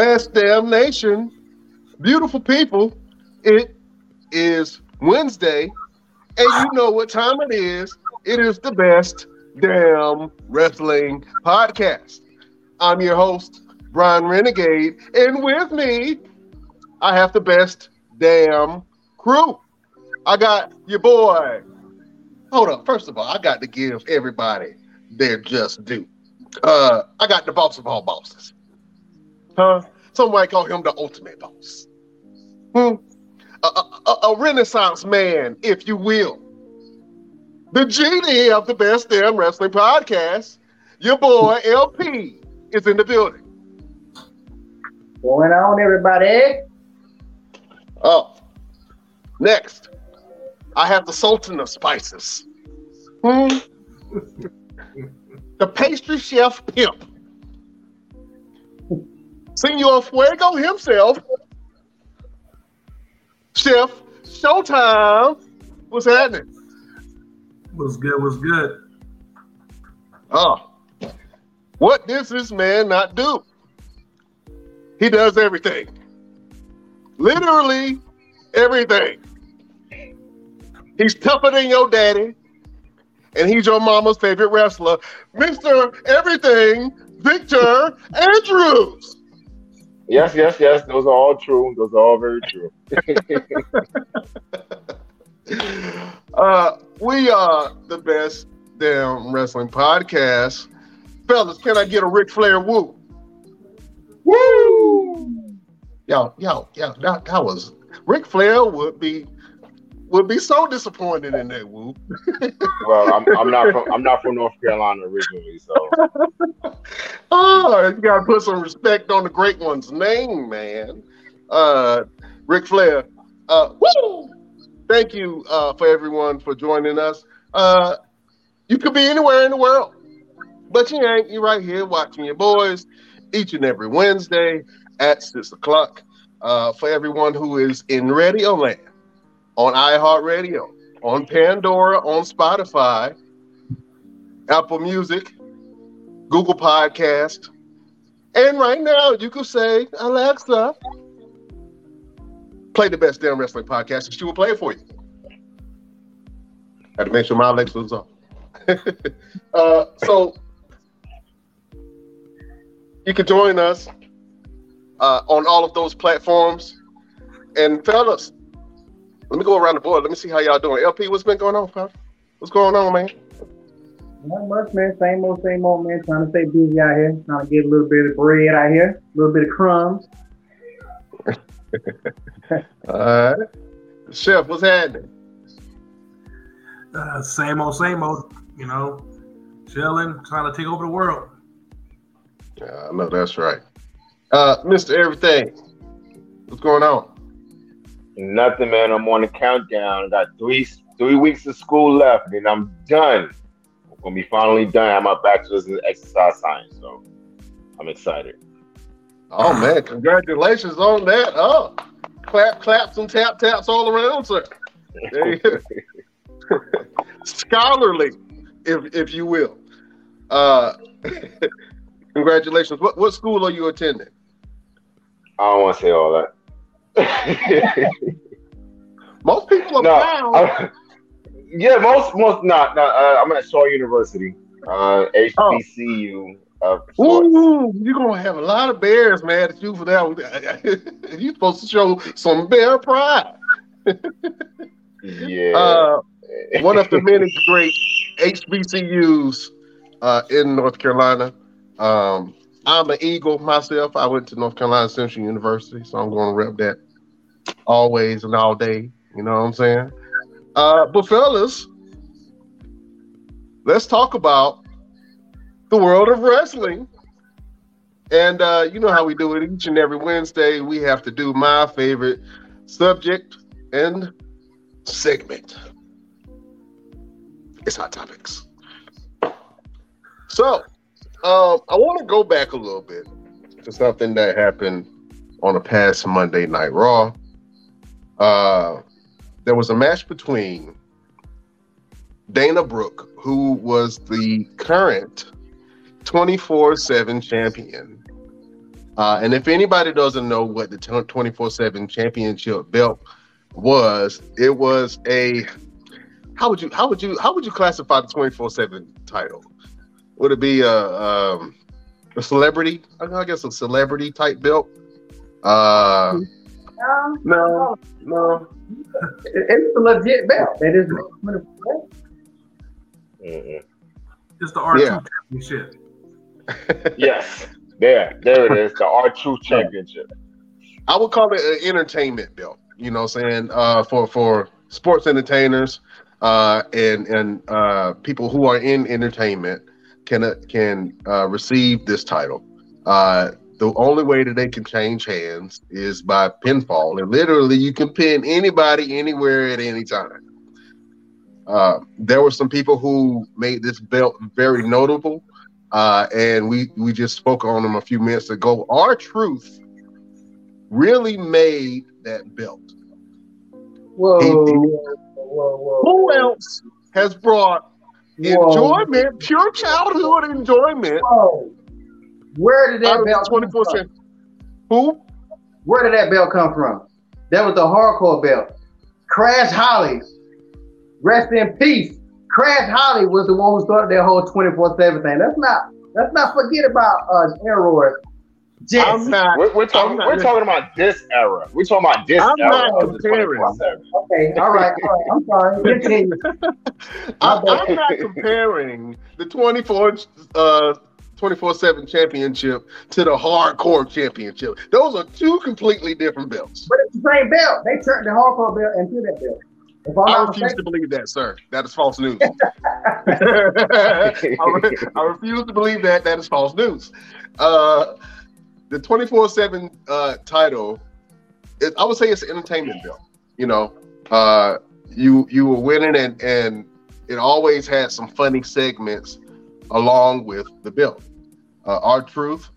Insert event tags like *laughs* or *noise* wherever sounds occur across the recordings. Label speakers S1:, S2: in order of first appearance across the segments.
S1: Best damn nation. Beautiful people. It is Wednesday, and you know what time it is. It is the best damn wrestling podcast. I'm your host, Brian Renegade, and with me, I have the best damn crew. I got your boy. Hold up. First of all, I got to give everybody their just due. Uh, I got the boss of all bosses. Huh? Somebody call him the ultimate boss. Hmm? A, a, a renaissance man, if you will. The genie of the best damn wrestling podcast, your boy LP, is in the building.
S2: Going on, everybody?
S1: Oh, next, I have the Sultan of Spices. Hmm? the pastry chef pimp. Senor Fuego himself. Chef, Showtime. What's happening?
S3: What's good? What's good?
S1: Oh, what does this man not do? He does everything. Literally everything. He's tougher than your daddy, and he's your mama's favorite wrestler, Mr. Everything, Victor Andrews.
S4: Yes, yes, yes. Those are all true. Those are all very true. *laughs*
S1: uh, we are the best damn wrestling podcast. Fellas, can I get a Ric Flair woo? Woo! Yo, yo, yo, that, that was Ric Flair would be would be so disappointed in that whoop. *laughs*
S4: well, I'm, I'm not from I'm not from North Carolina originally, so. *laughs*
S1: oh, you gotta put some respect on the great one's name, man. Uh, Ric Flair. Uh, woo! Thank you uh, for everyone for joining us. Uh, you could be anywhere in the world, but you ain't. You're right here watching your boys each and every Wednesday at six o'clock. Uh, for everyone who is in radio land on iHeartRadio, on Pandora, on Spotify, Apple Music, Google Podcast, and right now you can say, Alexa, play the best damn wrestling podcast, and she will play it for you. I Had to make sure my Alexa was on. *laughs* uh, so you can join us uh, on all of those platforms. And fellas, let me go around the board. Let me see how y'all doing. LP, what's been going on, pal? What's going on, man?
S2: Not much, man. Same old, same old, man. Trying to stay busy out here. Trying to get a little bit of bread out here. A little bit of crumbs. *laughs*
S1: All right. Chef, what's happening?
S3: Uh, same old, same old. You know, chilling, trying to take over the world.
S1: Yeah, I know that's right. Uh, Mr. Everything, what's going on?
S4: Nothing, man. I'm on the countdown. I got three three weeks of school left, and I'm done. I'm gonna be finally done. I have my bachelor's in exercise science, so I'm excited.
S1: Oh man, congratulations on that! Oh, clap, claps, and tap taps all around, sir. *laughs* Scholarly, if if you will. Uh, *laughs* congratulations. What what school are you attending?
S4: I don't want to say all that. *laughs*
S1: most people are
S4: no, I, yeah, most most not. not uh, I'm at Shaw University, uh, HBCU. Oh.
S1: Ooh, you're gonna have a lot of bears mad at you for that. *laughs* you're supposed to show some bear pride.
S4: yeah. *laughs*
S1: Uh, one of the many great HBCUs uh, in North Carolina. Um, I'm an Eagle myself. I went to North Carolina Central University, so I'm going to rep that always and all day. You know what I'm saying? Uh, but fellas, let's talk about the world of wrestling. And uh, you know how we do it each and every Wednesday. We have to do my favorite subject and segment. It's hot topics. So, um, I want to go back a little bit to something that happened on a past Monday Night Raw. Uh, there was a match between Dana Brooke, who was the current 24 7 champion. Uh, and if anybody doesn't know what the 24 7 championship belt was, it was a how would you how would you how would you classify the 24 7 title? Would it be a um, a celebrity? I guess a celebrity type belt. Uh,
S2: Um,
S1: no, no.
S2: it- it's a legit belt. It is.
S4: Mm-mm.
S3: It's the R-Truth
S1: Yeah.
S3: championship. *laughs*
S4: Yes, there, there it is. The R-Truth Championship.
S1: I would call it an entertainment belt. You know, what I'm saying uh, for for sports entertainers uh, and and uh, people who are in entertainment can uh, can uh, receive this title. The only way that they can change hands is by pinfall, and literally you can pin anybody anywhere at any time. Uh, there were some people who made this belt very notable, uh, and we we just spoke on them a few minutes ago. R-Truth really made that belt.
S2: Whoa,
S1: He-
S2: whoa,
S1: he-
S2: whoa, whoa.
S1: Who else has brought
S2: Whoa.
S1: enjoyment, pure childhood enjoyment
S2: Whoa. Where did that
S1: out
S2: belt
S1: of
S2: come from?
S1: Who?
S2: Where did that belt come from? That was the hardcore belt. Crash Holly, rest in peace. Crash Holly was the one who started that whole 24-7 thing. Let's not let's not forget about uh Error. Jets.
S1: I'm not.
S4: We're, we're talking.
S1: I'm not-
S4: We're talking about this era. We're talking about this
S1: I'm
S4: era
S1: not
S4: of the
S1: comparing.
S2: Okay, all right, all right. I'm sorry. *laughs*
S1: I'm, I'm not comparing the 24 uh 24-7 championship to the hardcore championship. Those are two completely different belts.
S2: But it's the same belt. They turned the hardcore belt into that belt.
S1: I refuse
S2: mistaken,
S1: to believe that, sir. That is false news. *laughs* *laughs* I, re- I refuse to believe that. That is false news. Uh, the 24 7 uh, title, it, I would say it's an entertainment belt. You know, uh, you you were winning, and, and it always had some funny segments along with the belt. Uh, R-Truth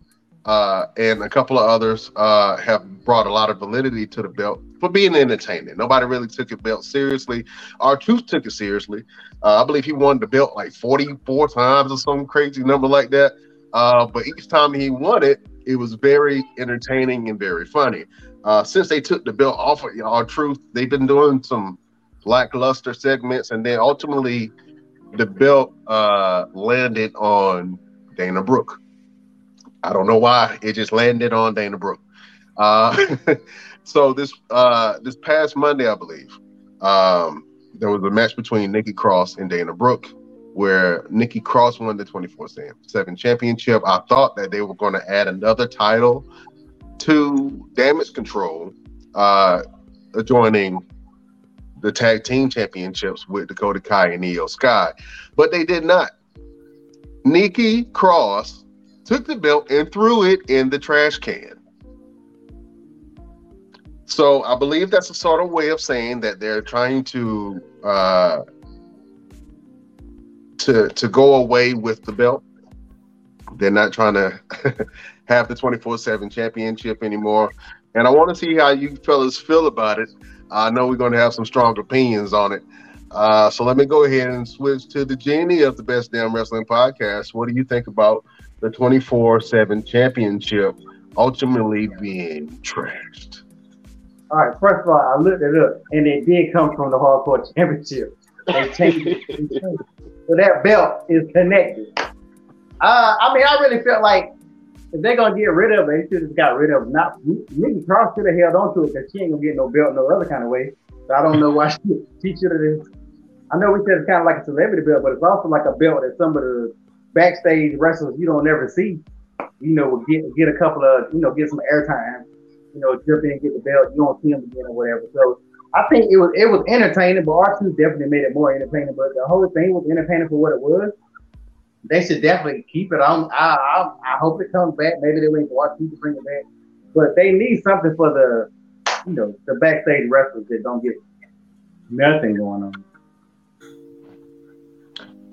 S1: uh, and a couple of others uh, have brought a lot of validity to the belt for being entertaining. Nobody really took the belt seriously. R-Truth took it seriously. I believe he won the belt like 44 times or some crazy number like that. But each time he won it, it was very entertaining and very funny. Uh, since they took the belt off of R-Truth, they've been doing some lackluster segments, and then ultimately the belt uh, landed on Dana Brooke. I don't know why it just landed on Dana Brooke. Uh, *laughs* so this uh, this past Monday, I believe, um, there was a match between Nikki Cross and Dana Brooke, where Nikki Cross won the 24 7 championship. I thought that they were going to add another title to Damage Control, uh, joining the tag team championships with Dakota Kai and Iyo Sky, but they did not. Nikki Cross took the belt and threw it in the trash can. So I believe that's a sort of way of saying that they're trying to uh, to to go away with the belt. They're not trying to *laughs* have the 24/7 championship anymore. And I want to see how you fellas feel about it. I know we're going to have some strong opinions on it. Uh, so let me go ahead and switch to the genie of the Best Damn Wrestling Podcast. What do you think about the 24/7 championship ultimately being trashed?
S2: All right, first of all, I looked it up, and it did come from the Hardcore *laughs* Championship. So that belt is connected. Uh, I mean, I really felt like if they're gonna get rid of it, they should have just got rid of it. Not Nikki Cross should have held on to it because she ain't gonna get no belt no other kind of way. So I don't know why *laughs* she, she should have. I know we said it's kind of like a celebrity belt, but it's also like a belt that some of the backstage wrestlers you don't ever see, you know, get get a couple of, you know, get some airtime you know, jump in get the belt. You don't see him again or whatever. So I think it was it was entertaining, but R-Truth definitely made it more entertaining. But the whole thing was entertaining for what it was. They should definitely keep it on. I I, I hope it comes back. Maybe they wait for R-Truth to bring it back, but they need something for the you know the backstage wrestlers that don't get nothing going on.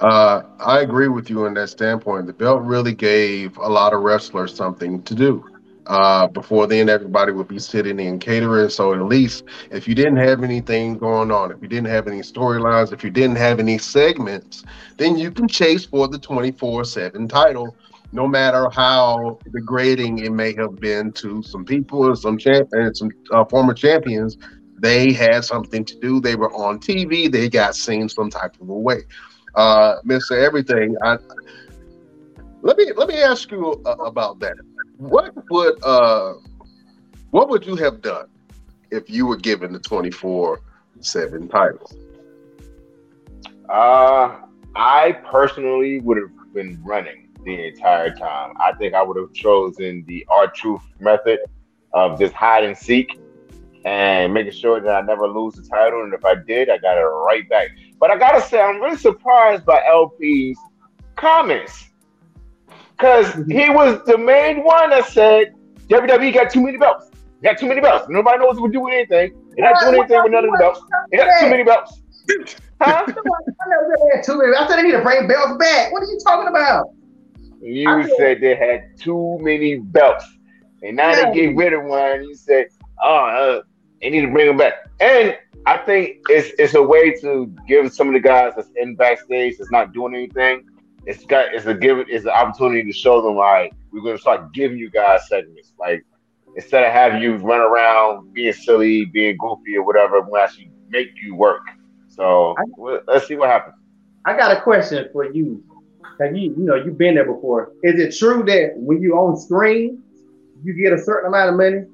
S1: Uh, I agree with you on that standpoint. The belt really gave a lot of wrestlers something to do. Uh, before then, everybody would be sitting in catering. So at least if you didn't have anything going on, if you didn't have any storylines, if you didn't have any segments, then you can chase for the 24 7 title no matter how degrading it may have been to some people or some champ and some uh, former champions, they had something to do. They were on TV. They got seen some type of a way. Uh, Mister Everything, I, let me let me ask you uh, about that. What would uh, what would you have done if you were given the twenty four seven title?
S4: Uh, I personally would have been running the entire time. I think I would have chosen the R-Truth method of just hide and seek and making sure that I never lose the title. And if I did, I got it right back. But I gotta say, I'm really surprised by LP's comments. Because mm-hmm. he was the main one that said WWE got too many belts. got too many belts. Nobody knows who do anything. They're not doing anything with none of the belts. They got too many belts.
S2: Huh? *laughs* I said they need to bring belts back. What are you talking about?
S4: You said they had too many belts. And now yeah. they get rid of one. You said, oh, uh, they need to bring them back. And I think it's it's a way to give some of the guys that's in backstage that's not doing anything. It's got it's a give it's an opportunity to show them like we're gonna start giving you guys segments. Like instead of having you run around being silly, being goofy or whatever, we actually make you work. So I, let's see what happens.
S2: I got a question for you. Have you you know you've been there before. Is it true that when you on screen, you get a certain amount of money,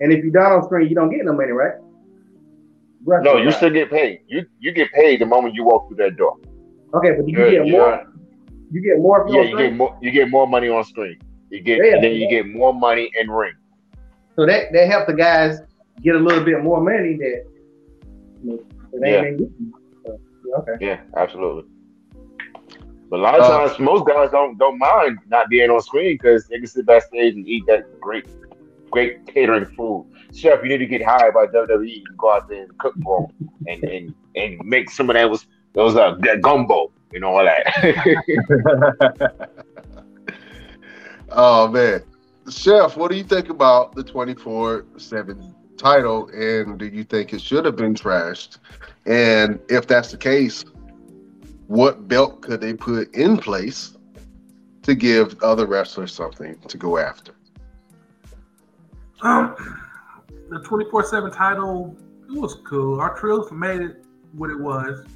S2: and if you're not on screen, you don't get no money, right?
S4: No, you still get paid. You you get paid the moment you walk through that door.
S2: Okay, but you you're, get more. You get more.
S4: Yeah, you get more. You get more money on screen. You get yeah, and then you get more money in ring.
S2: So that that help the guys get a little bit more money that.
S4: yeah. So, okay. Yeah, absolutely. But a lot of uh, times, most guys don't don't mind not being on screen because they can sit backstage and eat that great, great catering food. Chef, you need to get hired by WWE and go out there and cook for them and and, and make some of that was those uh that gumbo, you know all that. *laughs*
S1: oh man, Chef, what do you think about the twenty four seven title, and do you think it should have been trashed? And if that's the case, what belt could they put in place to give other wrestlers something to go after?
S3: Um, the 24 7 title, it was cool. R-Truth made it what it was.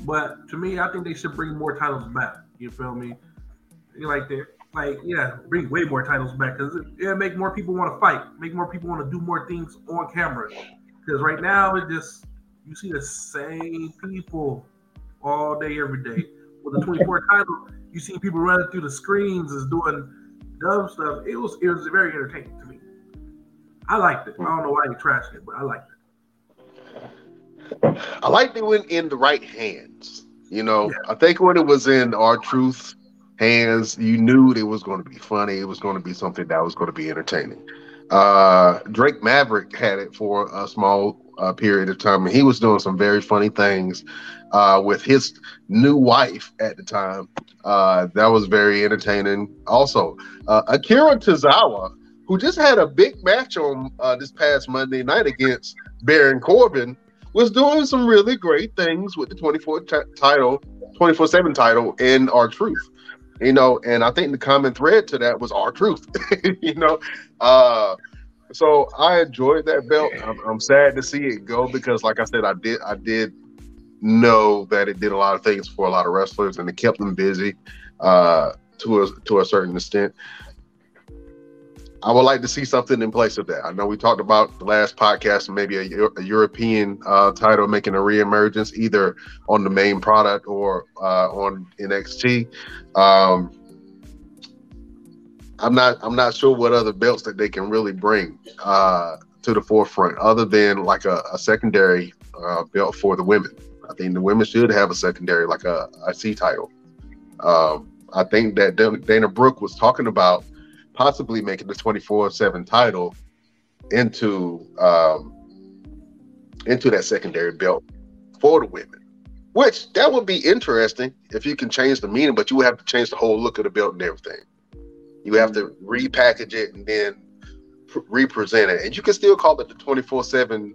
S3: But to me, I think they should bring more titles back. You feel me? You Like that, like yeah, bring way more titles back because it, it make more people want to fight, make more people want to do more things on camera. Because right now, it just you see the same people all day, every day. With the 24 title, you see people running through the screens is doing dumb stuff. It was it was very entertaining to me. I liked it. I don't know why you trashed it, but I liked
S1: it. I liked it when in the right hands. You know, yeah. I think when it was in R-Truth hands, you knew it was going to be funny. It was going to be something that was going to be entertaining. Uh, Drake Maverick had it for a small uh, period of time, and he was doing some very funny things uh, with his new wife at the time. Uh, that was very entertaining. Also, uh, Akira Tozawa, who just had a big match on uh, this past Monday night against Baron Corbin, was doing some really great things with the 24 t- title, 24 7 title in R-Truth. You know, and I think the common thread to that was R-Truth. *laughs* you know, uh, so I enjoyed that belt. I'm, I'm, sad to see it go because, like I said, I did I did know that it did a lot of things for a lot of wrestlers and it kept them busy uh, to a to a certain extent. I would like to see something in place of that. I know we talked about the last podcast, maybe a, a European uh, title making a reemergence, either on the main product or uh, on NXT. Um, I'm not. I'm not sure what other belts that they can really bring uh, to the forefront, other than like a, a secondary uh, belt for the women. I think the women should have a secondary, like a IC title. Um, I think that Dana Brooke was talking about possibly making the 24/7 title into um, into that secondary belt for the women. Which that would be interesting if you can change the meaning, but you would have to change the whole look of the belt and everything. You have to repackage it and then represent it, and you can still call it the 24/7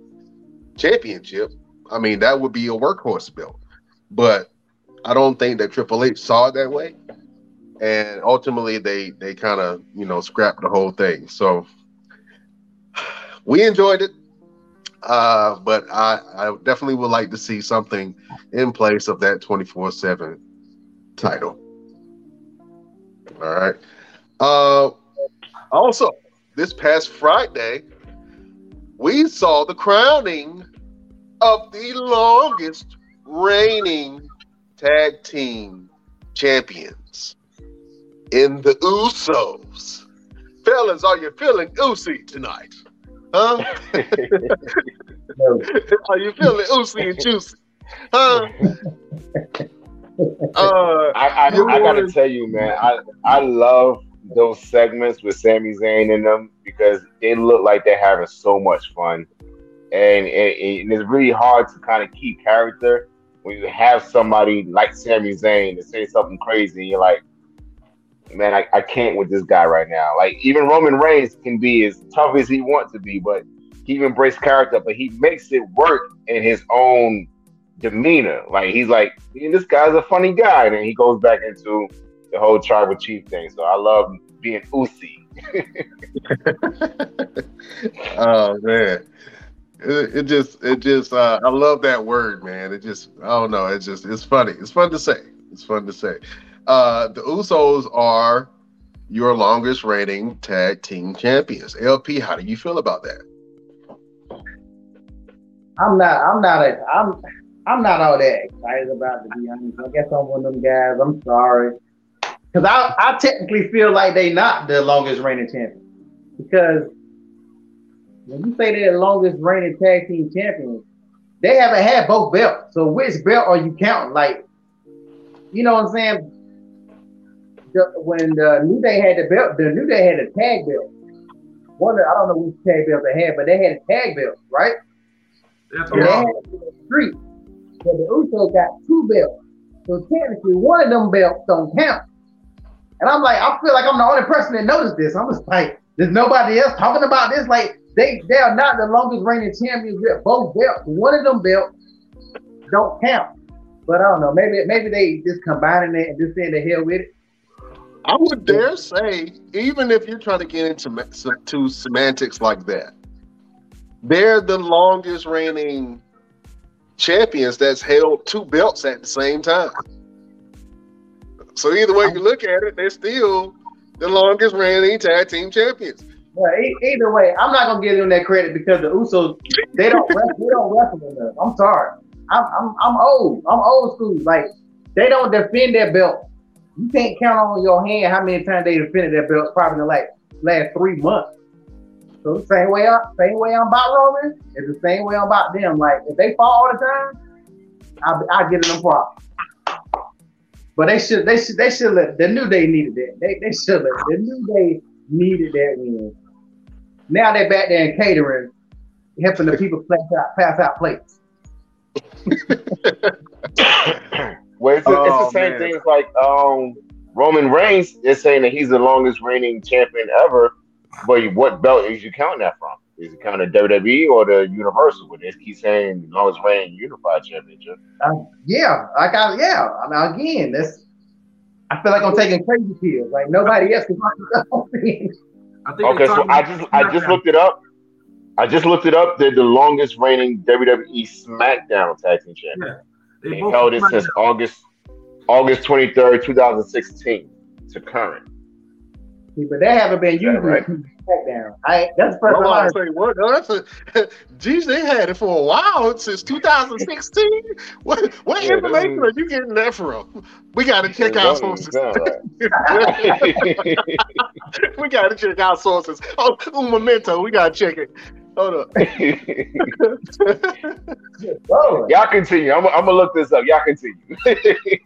S1: championship I mean, that would be a workhorse belt. But I don't think that Triple H saw it that way. And ultimately they they kind of you know scrapped the whole thing. So we enjoyed it, uh, but I I definitely would like to see something in place of that twenty four seven title. All right. Uh, also, this past Friday, we saw the crowning of the longest reigning tag team champions in the Usos. Fellas, are you feeling oozy tonight? Huh? *laughs* are you feeling oozy and juicy? Huh? *laughs*
S4: Uh, I, I, I gotta tell you, man, I, I love those segments with Sami Zayn in them because they look like they're having so much fun. And, and, and it's really hard to kind of keep character when you have somebody like Sami Zayn to say something crazy. And you're like, man, I, I can't with this guy right now. Like even Roman Reigns can be as tough as he wants to be, but he embraces character, but he makes it work in his own demeanor. Like he's like, this guy's a funny guy, and he goes back into the whole tribal chief thing. So I love being Usi. *laughs*
S1: oh man. It, it, just it just uh, I love that word, man. It just I don't know. It's just it's funny. It's fun to say. It's fun to say. Uh, the Usos are your longest reigning tag team champions. LP, how do you feel about that?
S2: I'm not. I'm not. A, I'm. I'm not all that excited about it, to be honest. I guess I'm one of them guys. I'm sorry. Because I, I technically feel like they not the longest reigning champion. Because when you say they're the longest reigning tag team champions, they haven't had both belts. So which belt are you counting? Like, you know what I'm saying? The, when the New Day had the belt, the New Day had a tag belt. One, I don't know which tag belt they had, but they had a tag belt, right?
S3: That's
S2: And they
S3: wrong.
S2: had street. But the Usos got two belts. So technically, one of them belts don't count. And I'm like, I feel like I'm the only person that noticed this. I'm just like, there's nobody else talking about this. Like, they they are not the longest reigning champions with both belts. One of them belts don't count. But I don't know. Maybe maybe they just combining it and just saying the hell with it.
S1: I would dare say, even if you're trying to get into to semantics like that, they're the longest reigning champions that's held two belts at the same time. So either way you look at it, they're still the longest reigning tag team champions.
S2: Well, either way, I'm not gonna give them that credit because the Usos they don't *laughs* wrestle, they don't wrestle enough. I'm sorry. I'm, I'm I'm old. I'm old school. Like they don't defend their belt. You can't count on your hand how many times they defended their belts probably in the like last three months. So the same way I same way I'm about Roman is the same way I'm about them. Like if they fall all the time, I I give them props. But they should they should they should let the new day needed that. They they should let the new day needed that win. Now they're back there in catering, helping the people pass out pass out plates. *laughs* *laughs*
S4: well, it's, the- it's
S1: Oh,
S4: the same
S1: man.
S4: thing as like um, Roman Reigns is saying that he's the longest reigning champion ever. But what belt is you counting that from? Is it counting the WWE or the Universal? But they keep saying the longest reigning unified championship.
S2: Uh, yeah, like I yeah. I mean again, that's I feel like I'm taking crazy pills. Like nobody else can fucking *laughs* go.
S3: I think
S4: Okay, so I just I just looked it up. I just looked it up. They're the longest reigning WWE SmackDown Tag Team Champion.
S3: They
S4: They
S3: both
S4: held it
S3: SmackDown.
S4: since August August twenty third, two thousand sixteen, to current.
S2: but they haven't been
S4: that
S2: using
S4: right?
S2: SmackDown. *laughs* I that's the first
S1: Hold
S2: time I
S1: say what? No, that's a, *laughs* geez, they had it for a while since 2016. *laughs* What what
S4: Yeah,
S1: information
S4: them-
S1: are you getting that from? We got to check our sources. we got to check our sources. Oh, un momento, we got to check it. Hold up.
S2: Whoa. *laughs*
S4: Y'all continue. I'm, I'm gonna look this up. Y'all continue. *laughs*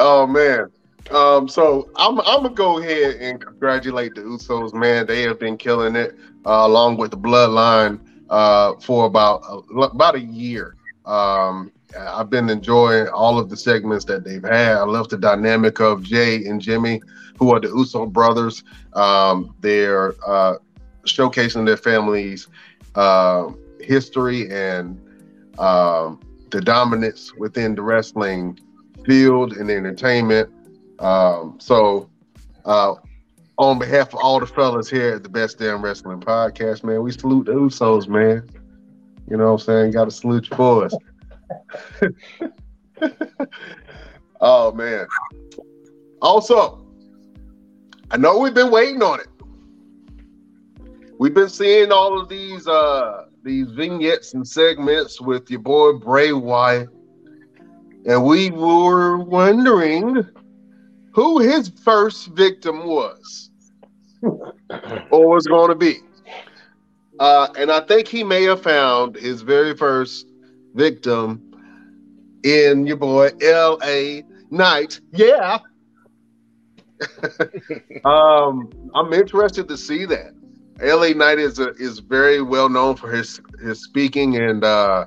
S1: Oh man. Um, so I'm I'm gonna go ahead and congratulate the Usos, man. They have been killing it, uh, along with the Bloodline, uh, for about a, about a year. Um, I've been enjoying all of the segments that they've had. I love the dynamic of Jey and Jimmy, who are the Uso brothers. Um, they're uh, showcasing their families' uh, history and um, the dominance within the wrestling field and entertainment. Um, so, uh, on behalf of all the fellas here at the Best Damn Wrestling Podcast, man, we salute the Usos, man. You know what I'm saying? Got to salute your boys. *laughs* oh man. Also, I know we've been waiting on it. We've been seeing all of these uh these vignettes and segments with your boy Bray Wyatt, and we were wondering who his first victim was *laughs* or was going to be. Uh, and I think he may have found his very first victim in your boy L.A. Knight. Yeah. *laughs* um, I'm interested to see that. L.A. Knight is a, is very well known for his his speaking and uh,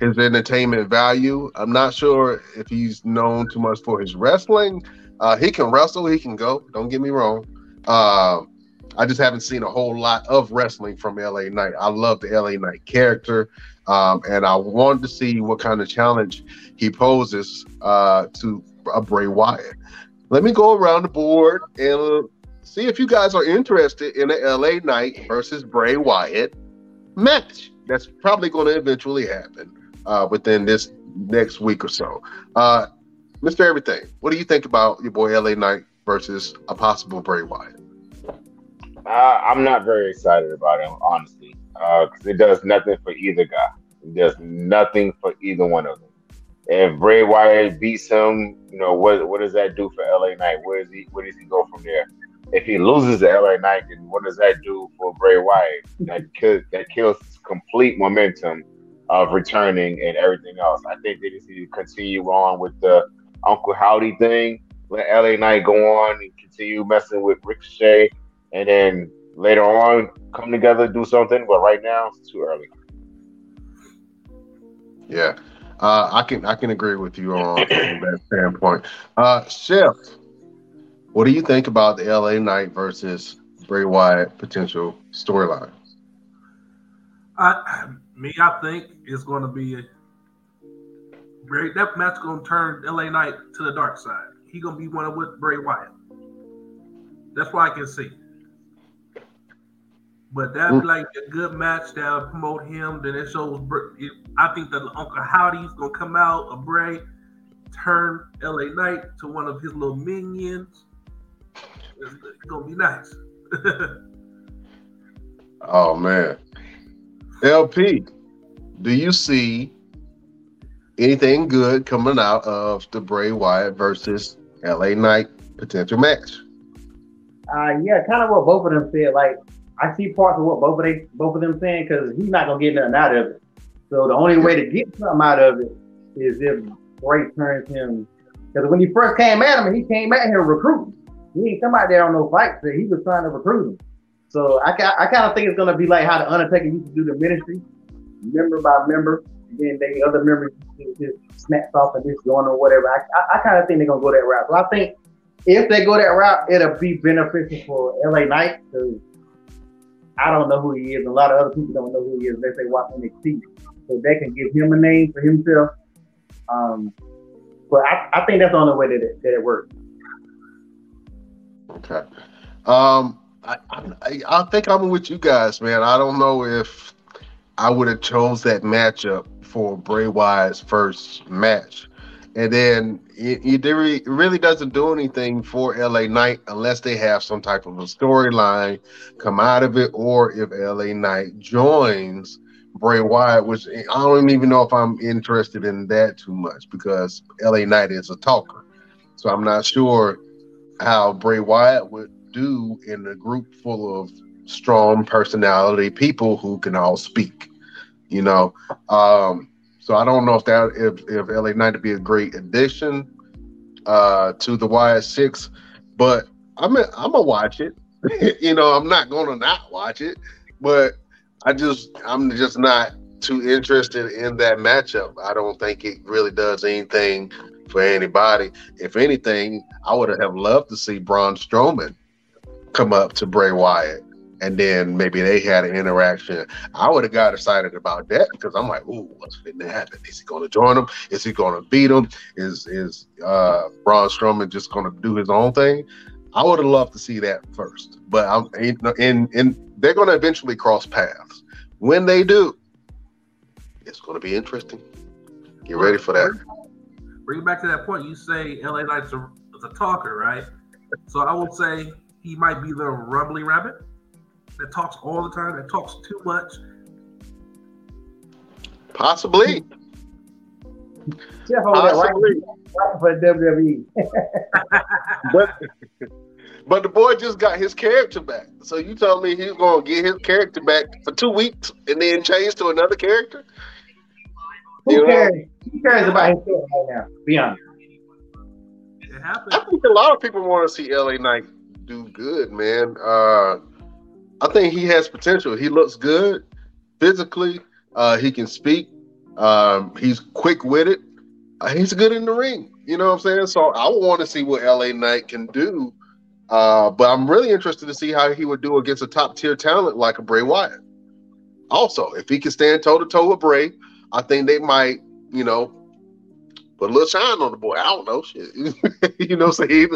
S1: his entertainment value. I'm not sure if he's known too much for his wrestling. Uh, he can wrestle, he can go. Don't get me wrong. Uh, I just haven't seen a whole lot of wrestling from LA Knight. I love the LA Knight character, um, and I wanted to see what kind of challenge he poses uh, to a Bray Wyatt. Let me go around the board and see if you guys are interested in a LA Knight versus Bray Wyatt match. That's probably going to eventually happen uh, within this next week or so. Uh, Mr. Everything, what do you think about your boy LA Knight versus a possible Bray Wyatt?
S4: Uh, I'm not very excited about him, honestly, because uh, it does nothing for either guy. It does nothing for either one of them. If Bray Wyatt beats him, you know what? What does that do for LA Knight? Where does he? Where does he go from there? If he loses to LA Knight, then what does that do for Bray Wyatt? That kills that kills complete momentum of returning and everything else. I think they just need to continue on with the Uncle Howdy thing. Let LA Knight go on and continue messing with Ricochet, and then later on come together do something. But right now it's too early.
S1: Yeah, uh, I can I can agree with you on, *clears throat* on that standpoint. Uh, Chef, what do you think about the LA Knight versus Bray Wyatt potential storyline?
S3: I, me, I think it's going to be a Bray. That match going to turn LA Knight to the dark side. He going to be one of with Bray Wyatt. That's what I can see. But that'd be mm. like a good match that'll promote him. Then it shows. I think that Uncle Howdy's gonna come out. A Bray turn LA Knight to one of his little minions. It's gonna be nice.
S1: oh man, LP, do you see anything good coming out of the Bray Wyatt versus LA Knight potential match?
S2: Uh, yeah, kind of what both of them said. Like I see parts of what both of they both of them saying because he's not gonna get nothing out of it. So the only way to get something out of it is if Bray turns him. Because when he first came at him, he came at him recruiting. He ain't come out there on no fight. that he was trying to recruit him. So I, I kind of think it's gonna be like how the Undertaker used to do the ministry, member by member. And then they other members just snaps off and just going or whatever. I, I, I kind of think they're gonna go that route. So I think if they go that route, it'll be beneficial for LA Knight because I don't know who he is. A lot of other people don't know who he is unless they watch NXT. So they can give him a name for himself. Um, but I, I think that's the only way that it, that it works.
S1: Okay. Um, I, I, I think I'm with you guys, man. I don't know if I would have chose that matchup for Bray Wyatt's first match. And then it, it, really doesn't do anything for LA Knight unless they have some type of a storyline come out of it, or if LA Knight joins Bray Wyatt, which I don't even know if I'm interested in that too much because LA Knight is a talker. So I'm not sure how Bray Wyatt would do in a group full of strong personality people who can all speak. You know, um, so I don't know if that if if LA Knight would be a great addition uh, to the Wyatt Six, but I'm a, I'm gonna watch it. *laughs* you know, I'm not gonna not watch it, but I just I'm just not too interested in that matchup. I don't think it really does anything for anybody. If anything, I would have loved to see Braun Strowman come up to Bray Wyatt and then maybe they had an interaction. I would have got excited about that because I'm like, ooh, what's going to happen? Is he going to join him? Is he going to beat him? Is is uh, Braun Strowman just going to do his own thing? I would have loved to see that first, but I'm in in they're going to eventually cross paths. When they do, it's going to be interesting. Get ready for that.
S3: Bring it back to that point. You say LA Knight's a, a talker, right? So I would say he might be the Ramblin' Rabbit that talks all the time, that talks too much.
S1: Possibly.
S2: Jeff Possibly. Right, for WWE. *laughs*
S1: but but the boy just got his character back. So you told me he's gonna get his character back for two weeks and then change to another character?
S2: Who you cares? Know? Who cares about his character right now? Be honest.
S3: It. I
S1: think a lot of people want to see LA Knight do good, man. Uh, I think he has potential. He looks good physically. Uh, he can speak. Um, he's quick witted. Uh, he's good in the ring. You know what I'm saying? So I want to see what LA Knight can do. Uh, but I'm really interested to see how he would do against a top tier talent like a Bray Wyatt. Also, if he can stand toe to toe with Bray, I think they might, you know, put a little shine on the boy. I don't know, shit. *laughs* you know, what I'm saying.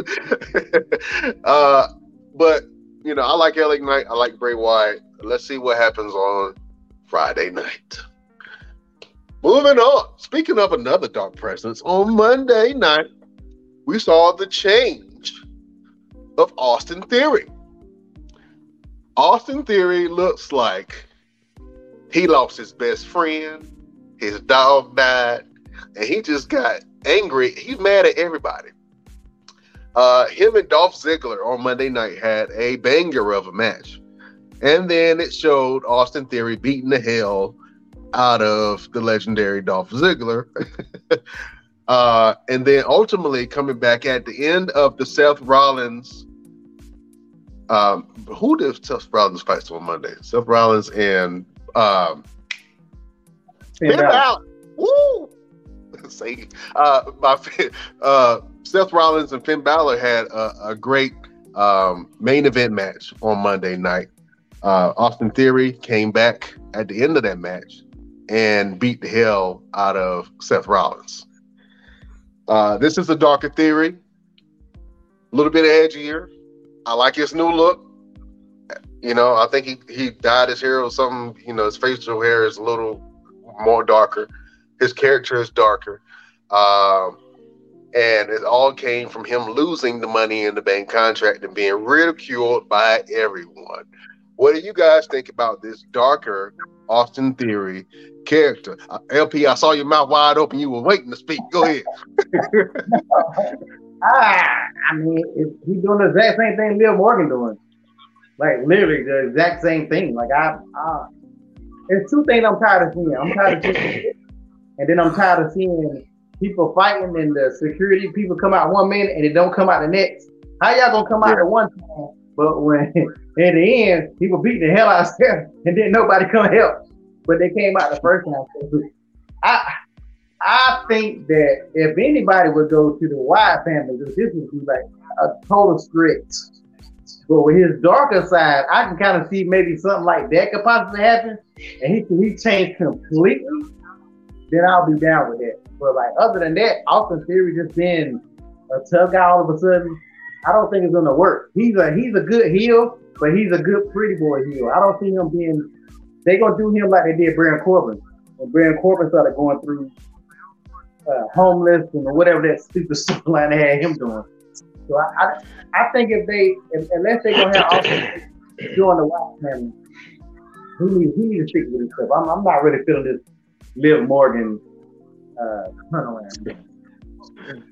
S1: *laughs* uh, but you know, I like LA Knight. I like Bray Wyatt. Let's see what happens on Friday night. Moving on. Speaking of another dark presence, on Monday night, we saw the change of Austin Theory. Austin Theory looks like he lost his best friend, his dog died, and he just got angry. He's mad at everybody. Uh, him and Dolph Ziggler on Monday night had a banger of a match. And then it showed Austin Theory beating the hell out of the legendary Dolph Ziggler. *laughs* uh, and then ultimately coming back at the end of the Seth Rollins. Um, who did Seth Rollins fight on Monday? Seth Rollins and um, Finn Balor. Woo! Say, uh, my *laughs* uh, Seth Rollins and Finn Balor had a, a great um, main event match on Monday night. Uh, Austin Theory came back at the end of that match and beat the hell out of Seth Rollins. Uh, this is a darker theory, a little bit edgier. I like his new look. You know, I think he, he dyed his hair or something. You know, his facial hair is a little more darker. His character is darker. Um, and it all came from him losing the money in the bank contract and being ridiculed by everyone. What do you guys think about this darker Austin Theory character? Uh, LP, I saw your mouth wide open. You were waiting to speak. Go ahead. *laughs*
S2: ah, I mean, he's doing the exact same thing Liv Morgan doing. Like literally the exact same thing. Like I, I there's two things I'm tired of seeing. I'm tired of seeing, and then I'm tired of seeing people fighting and the security people come out one minute and it don't come out the next. How y'all gonna come out at one time? But when *laughs* at the end, people beat the hell out of them *laughs* and then nobody come help. But they came out the first time. I I think that if anybody would go to the Wyatt family, this would be like a total script. But with his darker side, I can kind of see maybe something like that could possibly happen, and he he changed completely. Then I'll be down with that. But like other than that, Austin Theory just being a tough guy all of a sudden, I don't think it's gonna work. He's a he's a good heel, but he's a good pretty boy heel. I don't see him being. They gonna do him like they did Baron Corbin. When Baron Corbin started going through uh, homeless and whatever that stupid *laughs* storyline they had him doing. So I, I, I think if they if, unless they gonna have Austin join the Wyatt family, he need he need to stick with himself. I'm, I'm not really feeling this Liv Morgan uh, *laughs* turnaround.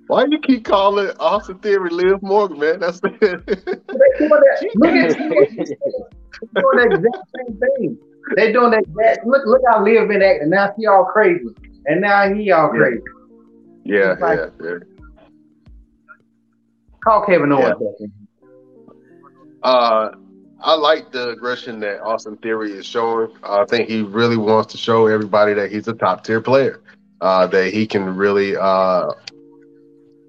S1: Why you keep calling Austin Theory Liv Morgan, man? That's *laughs*
S2: that. Look at doing the exact same thing. They doing that exact. Look, look how Liv been acting. Now she all crazy, and now he all crazy.
S1: Yeah, like, yeah, yeah.
S2: Call Kevin Owens. Yeah.
S1: Uh, I like the aggression that Austin Theory is showing. I think he really wants to show everybody that he's a top tier player uh, that he can really uh,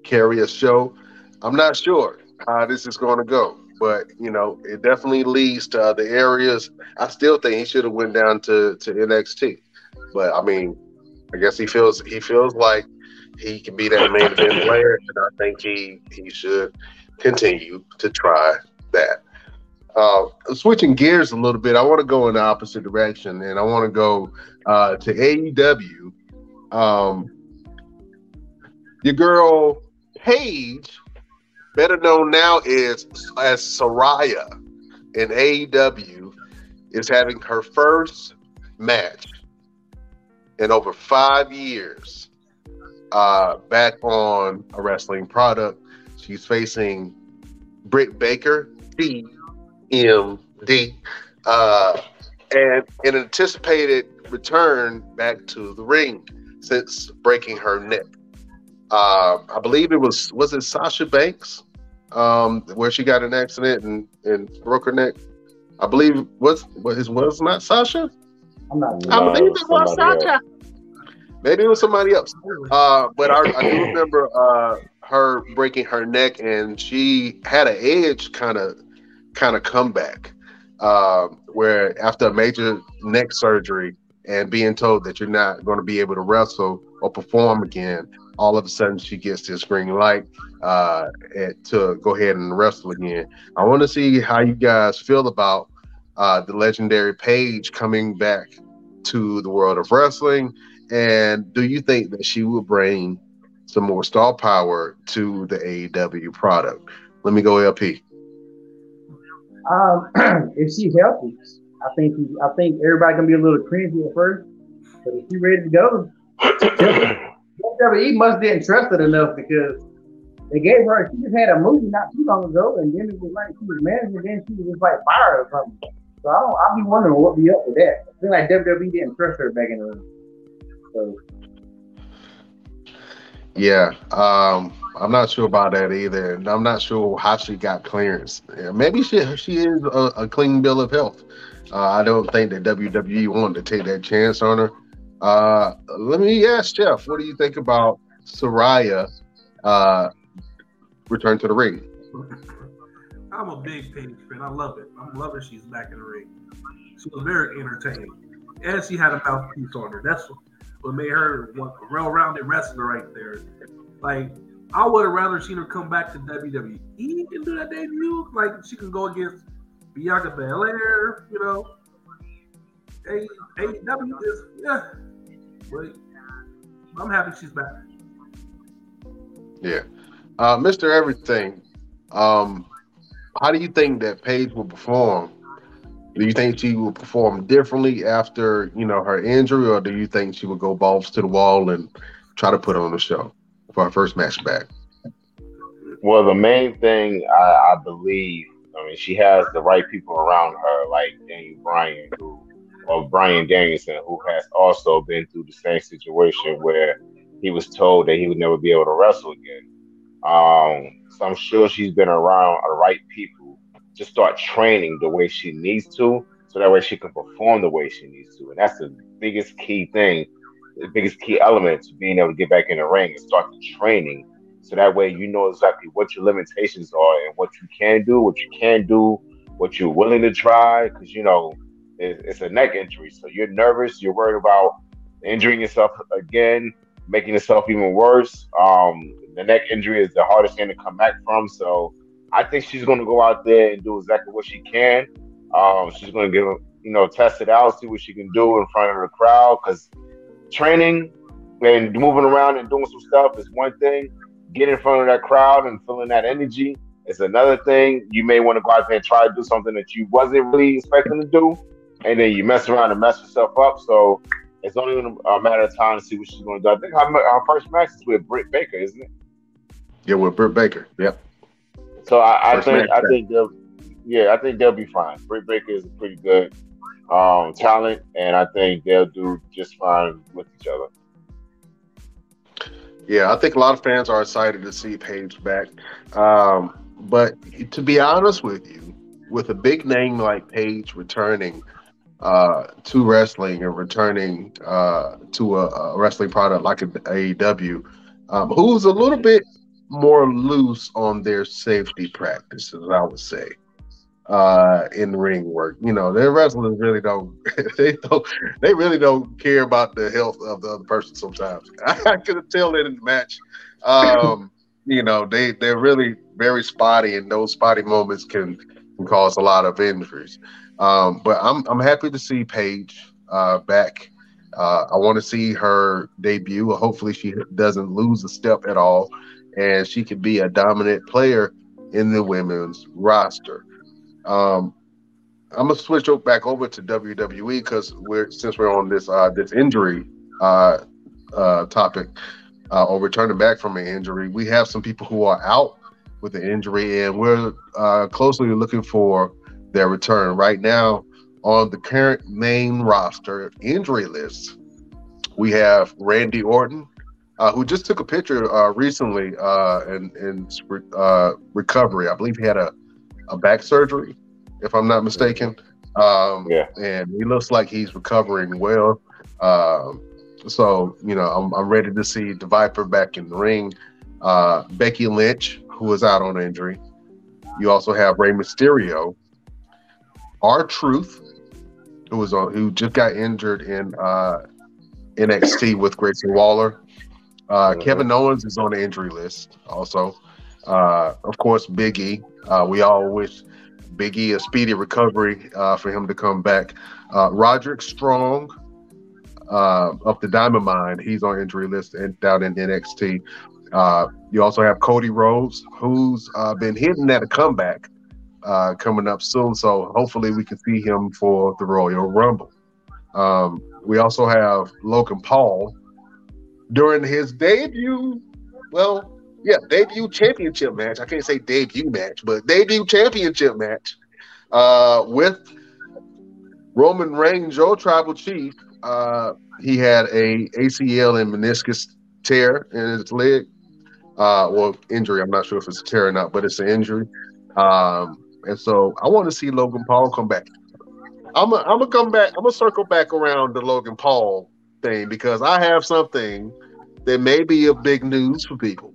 S1: carry a show. I'm not sure how this is going to go, but you know, it definitely leads to other areas. I still think he should have went down to to NXT, but I mean, I guess he feels he feels like he can be that main event player, and I think he he should continue to try that. Uh, switching gears a little bit, I want to go in the opposite direction, and I want to go uh, to AEW. Um, your girl Paige, better known now as as Saraya in AEW, is having her first match in over five years uh, back on a wrestling product. She's facing Britt Baker, BMD, uh, and an anticipated return back to the ring since breaking her neck. Uh, I believe it was was it Sasha Banks, um, where she got an accident and, and broke her neck. I believe was was was not Sasha.
S2: I'm not.
S1: I
S4: No,
S1: believe it was Sasha. Maybe it was somebody else. Uh, but I, I do remember uh, her breaking her neck, and she had an edge kind of kind of comeback, uh, where after a major neck surgery and being told that you're not going to be able to wrestle or perform again, all of a sudden she gets this green light uh, and- to go ahead and wrestle again. I want to see how you guys feel about uh, the legendary Paige coming back to the world of wrestling. And do you think that she will bring some more star power to the AEW product? Let me go LP.
S2: Um, *clears throat* if she's healthy, I think I think everybody gonna be a little cringy at first, but if she's ready to go, *coughs* WWE must didn't trust it enough because they gave her. She just had a movie not too long ago, and then it was like she was managing, and then she was just like fired or something. So I don't. I'll be wondering what be up with that. I feel like WWE didn't trust her back in the room. So
S1: Yeah, um, I'm not sure about that either, I'm not sure how she got clearance. Maybe she she is a, a clean bill of health. Uh, I don't think that WWE wanted to take that chance on her. Uh, let me ask Jeff, what do you think about Saraya uh, return to the ring?
S3: I'm a big Paige fan. I love it. I'm loving she's back in the ring. She was very entertaining. And she had a mouthpiece on her. That's what made her a well-rounded wrestler right there. Like, I would have rather seen her come back to WWE and do that debut. Like, she can go against Bianca Belair, you know. A- AEW is, yeah. But I'm happy she's back.
S1: Yeah, uh, Mr. Everything. Um, how do you think that Paige will perform? Do you think she will perform differently after you know her injury, or do you think she will go balls to the wall and try to put on a show for her first match back?
S4: Well, the main thing I, I believe, I mean, she has the right people around her, like Daniel Bryan, who, or Bryan Danielson, who has also been through the same situation where he was told that he would never be able to wrestle again. Um, so I'm sure she's been around the right people to start training the way she needs to, so that way she can perform the way she needs to. And that's the biggest key thing, the biggest key element to being able to get back in the ring and start the training so that way you know exactly what your limitations are and what you can do, what you can do, what you're willing to try. Because you know it, it's a neck injury, so you're nervous. You're worried about injuring yourself again, making yourself even worse. Um, the neck injury is the hardest thing to come back from. So I think she's going to go out there and do exactly what she can. Um, she's going to give you know test it out, see what she can do in front of the crowd. Because training and moving around and doing some stuff is one thing get in front of that crowd and feeling that energy is another thing. You may want to go out there and try to do something that you wasn't really expecting to do, and then you mess around and mess yourself up. So it's only a matter of time to see what she's going to do. I think her, her first match is with Britt Baker, isn't it?
S1: Yeah, with Britt Baker. Yep.
S4: So I, I think I think they'll yeah I think they'll be fine. Britt Baker is a pretty good um, talent, and I think they'll do just fine with each other.
S1: Yeah, I think a lot of fans are excited to see Paige back. Um, but to be honest with you, with a big name like Paige returning uh, to wrestling and returning uh, to a, a wrestling product like AEW, um, who's a little bit more loose on their safety practices, I would say. uh, in ring work. You know, their wrestlers really don't *laughs* they don't they really don't care about the health of the other person sometimes. *laughs* I could tell it in the match. Um, you know, they they're really very spotty and those spotty moments can, can cause a lot of injuries. Um, but I'm I'm happy to see Paige uh, back. Uh, I want to see her debut. Hopefully, she doesn't lose a step at all, and she can be a dominant player in the women's roster. Um, I'm gonna switch back over to WWE because we're since we're on this uh, this injury uh, uh, topic uh, or returning back from an injury. We have some people who are out with an injury, and we're uh, closely looking for their return. Right now, on the current main roster injury list, we have Randy Orton, uh, who just took a picture uh, recently uh, in, in uh, recovery. I believe he had a, a back surgery, if I'm not mistaken. Um, yeah. And he looks like he's recovering well. Um, so, you know, I'm, I'm ready to see the Viper back in the ring. Uh, Becky Lynch, who is out on injury. You also have Rey Mysterio. R-Truth, who was on, who just got injured in uh, NXT with Grayson Waller. Uh. Kevin Owens is on the injury list also. Uh, of course, Biggie. Uh, we all wish Biggie a speedy recovery uh, for him to come back. Uh, Roderick Strong uh, of the Diamond Mine, he's on injury list and down in NXT. Uh, you also have Cody Rhodes, who's uh, been hitting at a comeback uh, coming up soon. So hopefully we can see him for the Royal Rumble. Um, we also have Logan Paul during his debut. Well, yeah, debut championship match. I can't say debut match, but debut championship match uh, with Roman Reigns, your tribal chief. Uh, he had a ACL and meniscus tear in his leg. Uh, well, injury. I'm not sure if it's a tear or not, but it's an injury. Um, and so I want to see Logan Paul come back. I'm gonna come back. I'm gonna circle back around the Logan Paul thing because I have something that may be of big news for people.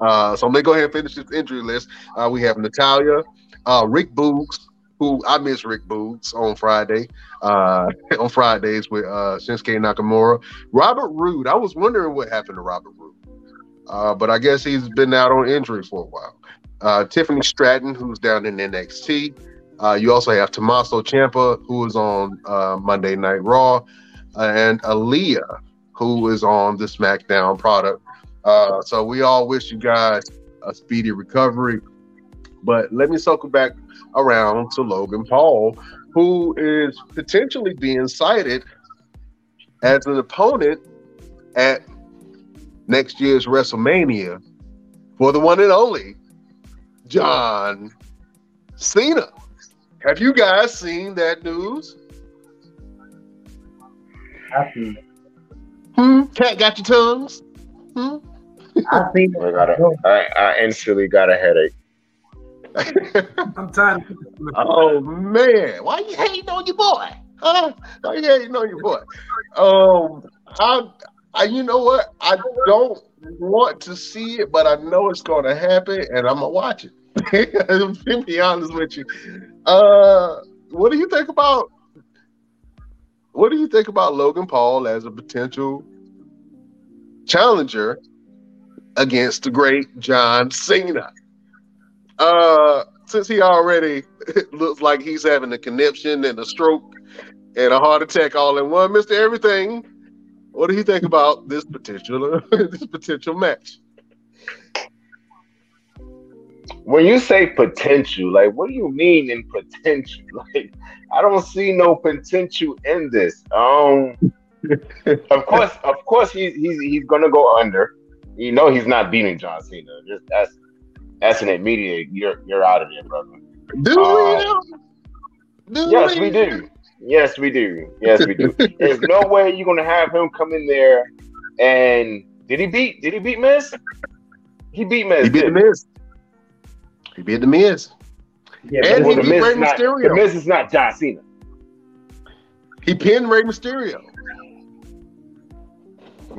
S1: Uh, so I'm gonna go ahead and finish this injury list. Uh, we have Natalya, uh, Rick Boogs, who I miss Rick Boogs on Friday, uh, *laughs* on Fridays with uh, Shinsuke Nakamura. Robert Roode, I was wondering what happened to Robert Roode, uh, but I guess he's been out on injury for a while. Tiffany Stratton, who's down in NXT. You also have Tommaso Ciampa, who is on Monday Night Raw, and Aliyah, who is on the SmackDown product. Uh, so we all wish you guys a speedy recovery. But let me circle back around to Logan Paul, who is potentially being cited as an opponent at next year's WrestleMania for the one and only John Cena. Have you guys seen that news?
S2: See.
S1: Hmm? Cat got your tongues? Hmm?
S2: I think
S4: I, got a, I, I instantly got a headache. *laughs*
S3: I'm tired.
S1: oh man, why you hating on your boy? Huh? Why you hating on your boy? Um, I, I, you know what? I don't want to see it, but I know it's going to happen, and I'm gonna watch it. to *laughs* be honest with you, uh, what do you think about? What do you think about Logan Paul as a potential challenger against the great John Cena. Uh, since he already *laughs* looks like he's having a conniption and a stroke and a heart attack all in one, Mister Everything. What do you think about this potential *laughs* this potential match?
S4: When you say potential, like what do you mean in potential? *laughs* Like I don't see no potential in this. Um *laughs* of course, of course he's he's he's gonna go under you know he's not beating John Cena. Just that's that's an immediate. You're you're out of there, brother.
S1: Do um,
S4: we? Do yes, we? we do. Yes, we do. Yes, we do. *laughs* There's no way you're gonna have him come in there and did he beat? Did he beat Miz? He beat Miz.
S1: He beat the Miz. He beat the Miz.
S2: Yeah,
S1: and
S4: well,
S1: he beat Rey
S4: not,
S1: Mysterio.
S4: The Miz is not John Cena.
S1: He pinned Rey Mysterio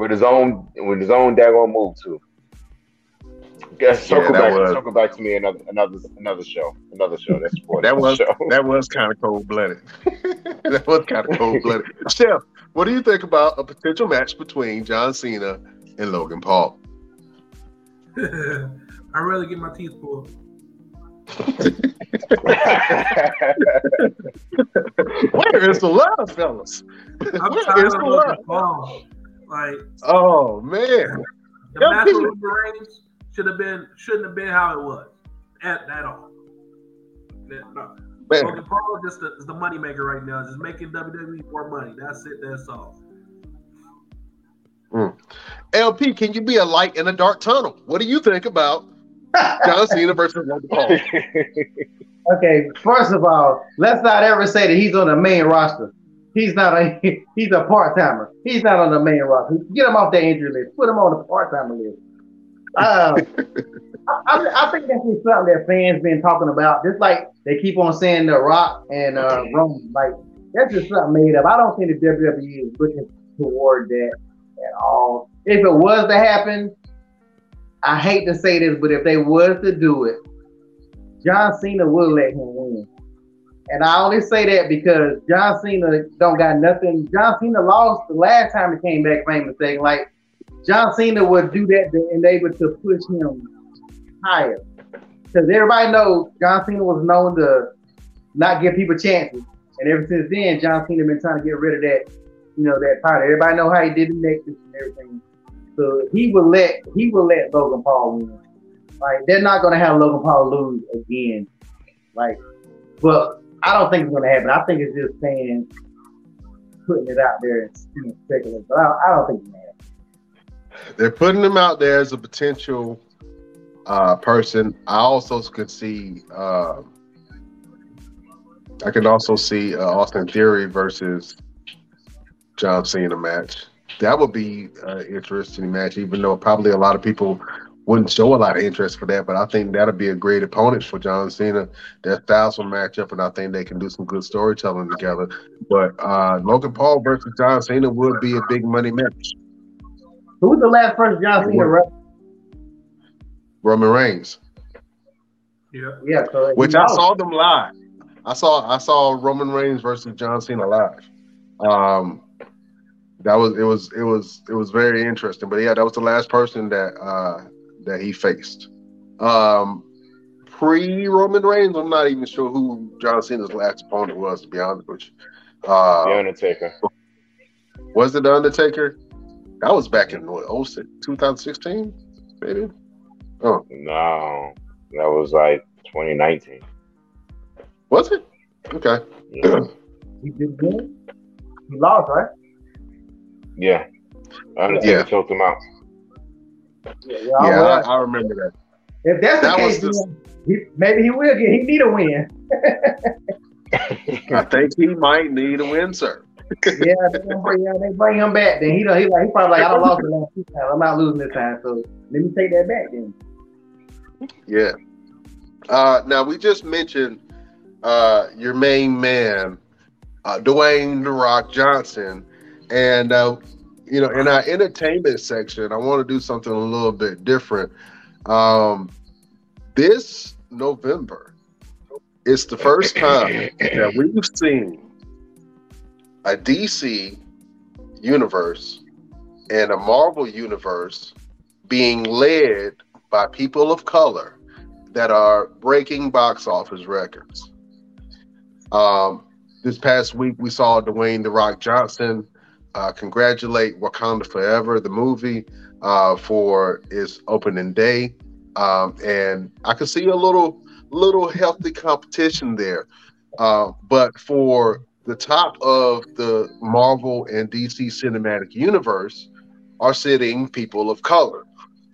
S4: with his own with his own daggone move too. Yeah, circle
S1: that
S4: back.
S1: was-
S4: Circle back to me another another another show. Another show. That's sports.
S1: That was
S4: show.
S1: that was kind of cold blooded. *laughs* that was kind of cold blooded. Chef, what do you think about a potential match between John Cena and Logan Paul? *laughs*
S3: I'd rather get my teeth pulled. *laughs*
S1: Where is the love, fellas?
S3: I'm
S1: Where
S3: tired
S1: is
S3: of
S1: the
S3: Logan
S1: love?
S3: Paul. Like
S1: Oh man,
S3: the
S1: Yeah,
S3: match with
S1: people-
S3: should have been shouldn't have been how it was at, at all. Yeah, no.
S1: man.
S3: Logan Paul just the, is the money maker right now, just making WWE more money. That's it. That's all. Mm.
S1: LP, can you be a light in a dark tunnel? What do you think about *laughs* John Cena versus Logan Paul? *laughs*
S2: Okay, first of all, let's not ever say that he's on the main roster. He's not a *laughs* he's a part timer. He's not on the main roster. Get him off the injury list. Put him on the part timer list. Uh, I, *laughs* I, I think that's just something that fans been talking about. Just like they keep on saying the Rock and uh, Roman, like that's just something made up. I don't think the WWE is looking toward that at all. If it was to happen, I hate to say this, but if they was to do it, John Cena would let him win. And I only say that because John Cena don't got nothing. John Cena lost the last time he came back, famous I'm. Like John Cena would do that to enable to push him higher. Because everybody knows John Cena was known to not give people chances. And ever since then, John Cena been trying to get rid of that, you know, that title. Everybody know how he did the Nexus and everything. So he will let he will let Logan Paul win. Like they're not gonna have Logan Paul lose again. Like, but I don't think it's gonna happen. I think it's just saying putting it out there and being speculative. But I, don't- I don't think it's gonna happen.
S1: They're putting him out there as a potential uh, person. I also could see. Uh, I can also see uh, Austin Theory versus John Cena match. That would be an interesting match, even though probably a lot of people wouldn't show a lot of interest for that. But I think that'll be a great opponent for John Cena. Their styles will match up, and I think they can do some good storytelling together. But uh, Logan Paul versus John Cena would be a big money match.
S2: Who was the last person John Cena wrestled?
S1: Roman Reigns.
S3: Yeah.
S2: Yeah, so
S1: which I
S2: lost.
S1: saw them live. I saw I saw Roman Reigns versus John Cena live. Um, that was it was it was it was very interesting. But yeah, that was the last person that uh, that he faced. Um, Pre Roman Reigns, I'm not even sure who John Cena's last opponent was. To be honest with you, Uh, the
S4: Undertaker.
S1: was it the Undertaker? That was back in what, 2016, maybe. Oh,
S4: No, that was like 2019.
S1: was it? Okay.
S4: Yeah. *clears throat*
S2: He did good. He lost, right?
S4: yeah. Undertaker
S1: Yeah.
S4: choked him out.
S2: Yeah,
S1: Yeah,
S2: well,
S1: I, I remember that.
S2: if that's the
S1: that was
S2: case,
S1: the-
S2: then he, maybe he will get. He need a win. *laughs*
S1: I think he might need a win, sir.
S2: yeah, they, bring, yeah, they bring him back. Then he don't. He like he probably like I don't lost the last two times. I'm not losing this time. So let me take that back then.
S1: Yeah. Uh, now we just mentioned uh, your main man, uh, Dwayne the Rock Johnson, and uh, you know, in our entertainment section, I want to do something a little bit different. Um, this November, it's the first time that *laughs* we've seen a DC universe and a Marvel universe being led by people of color that are breaking box office records. Um, this past week, we saw Dwayne The Rock Johnson uh, congratulate Wakanda Forever, the movie, uh, for its opening day. Um, and I can see a little, little healthy competition there. Uh, but for the top of the Marvel and DC cinematic universe are sitting people of color.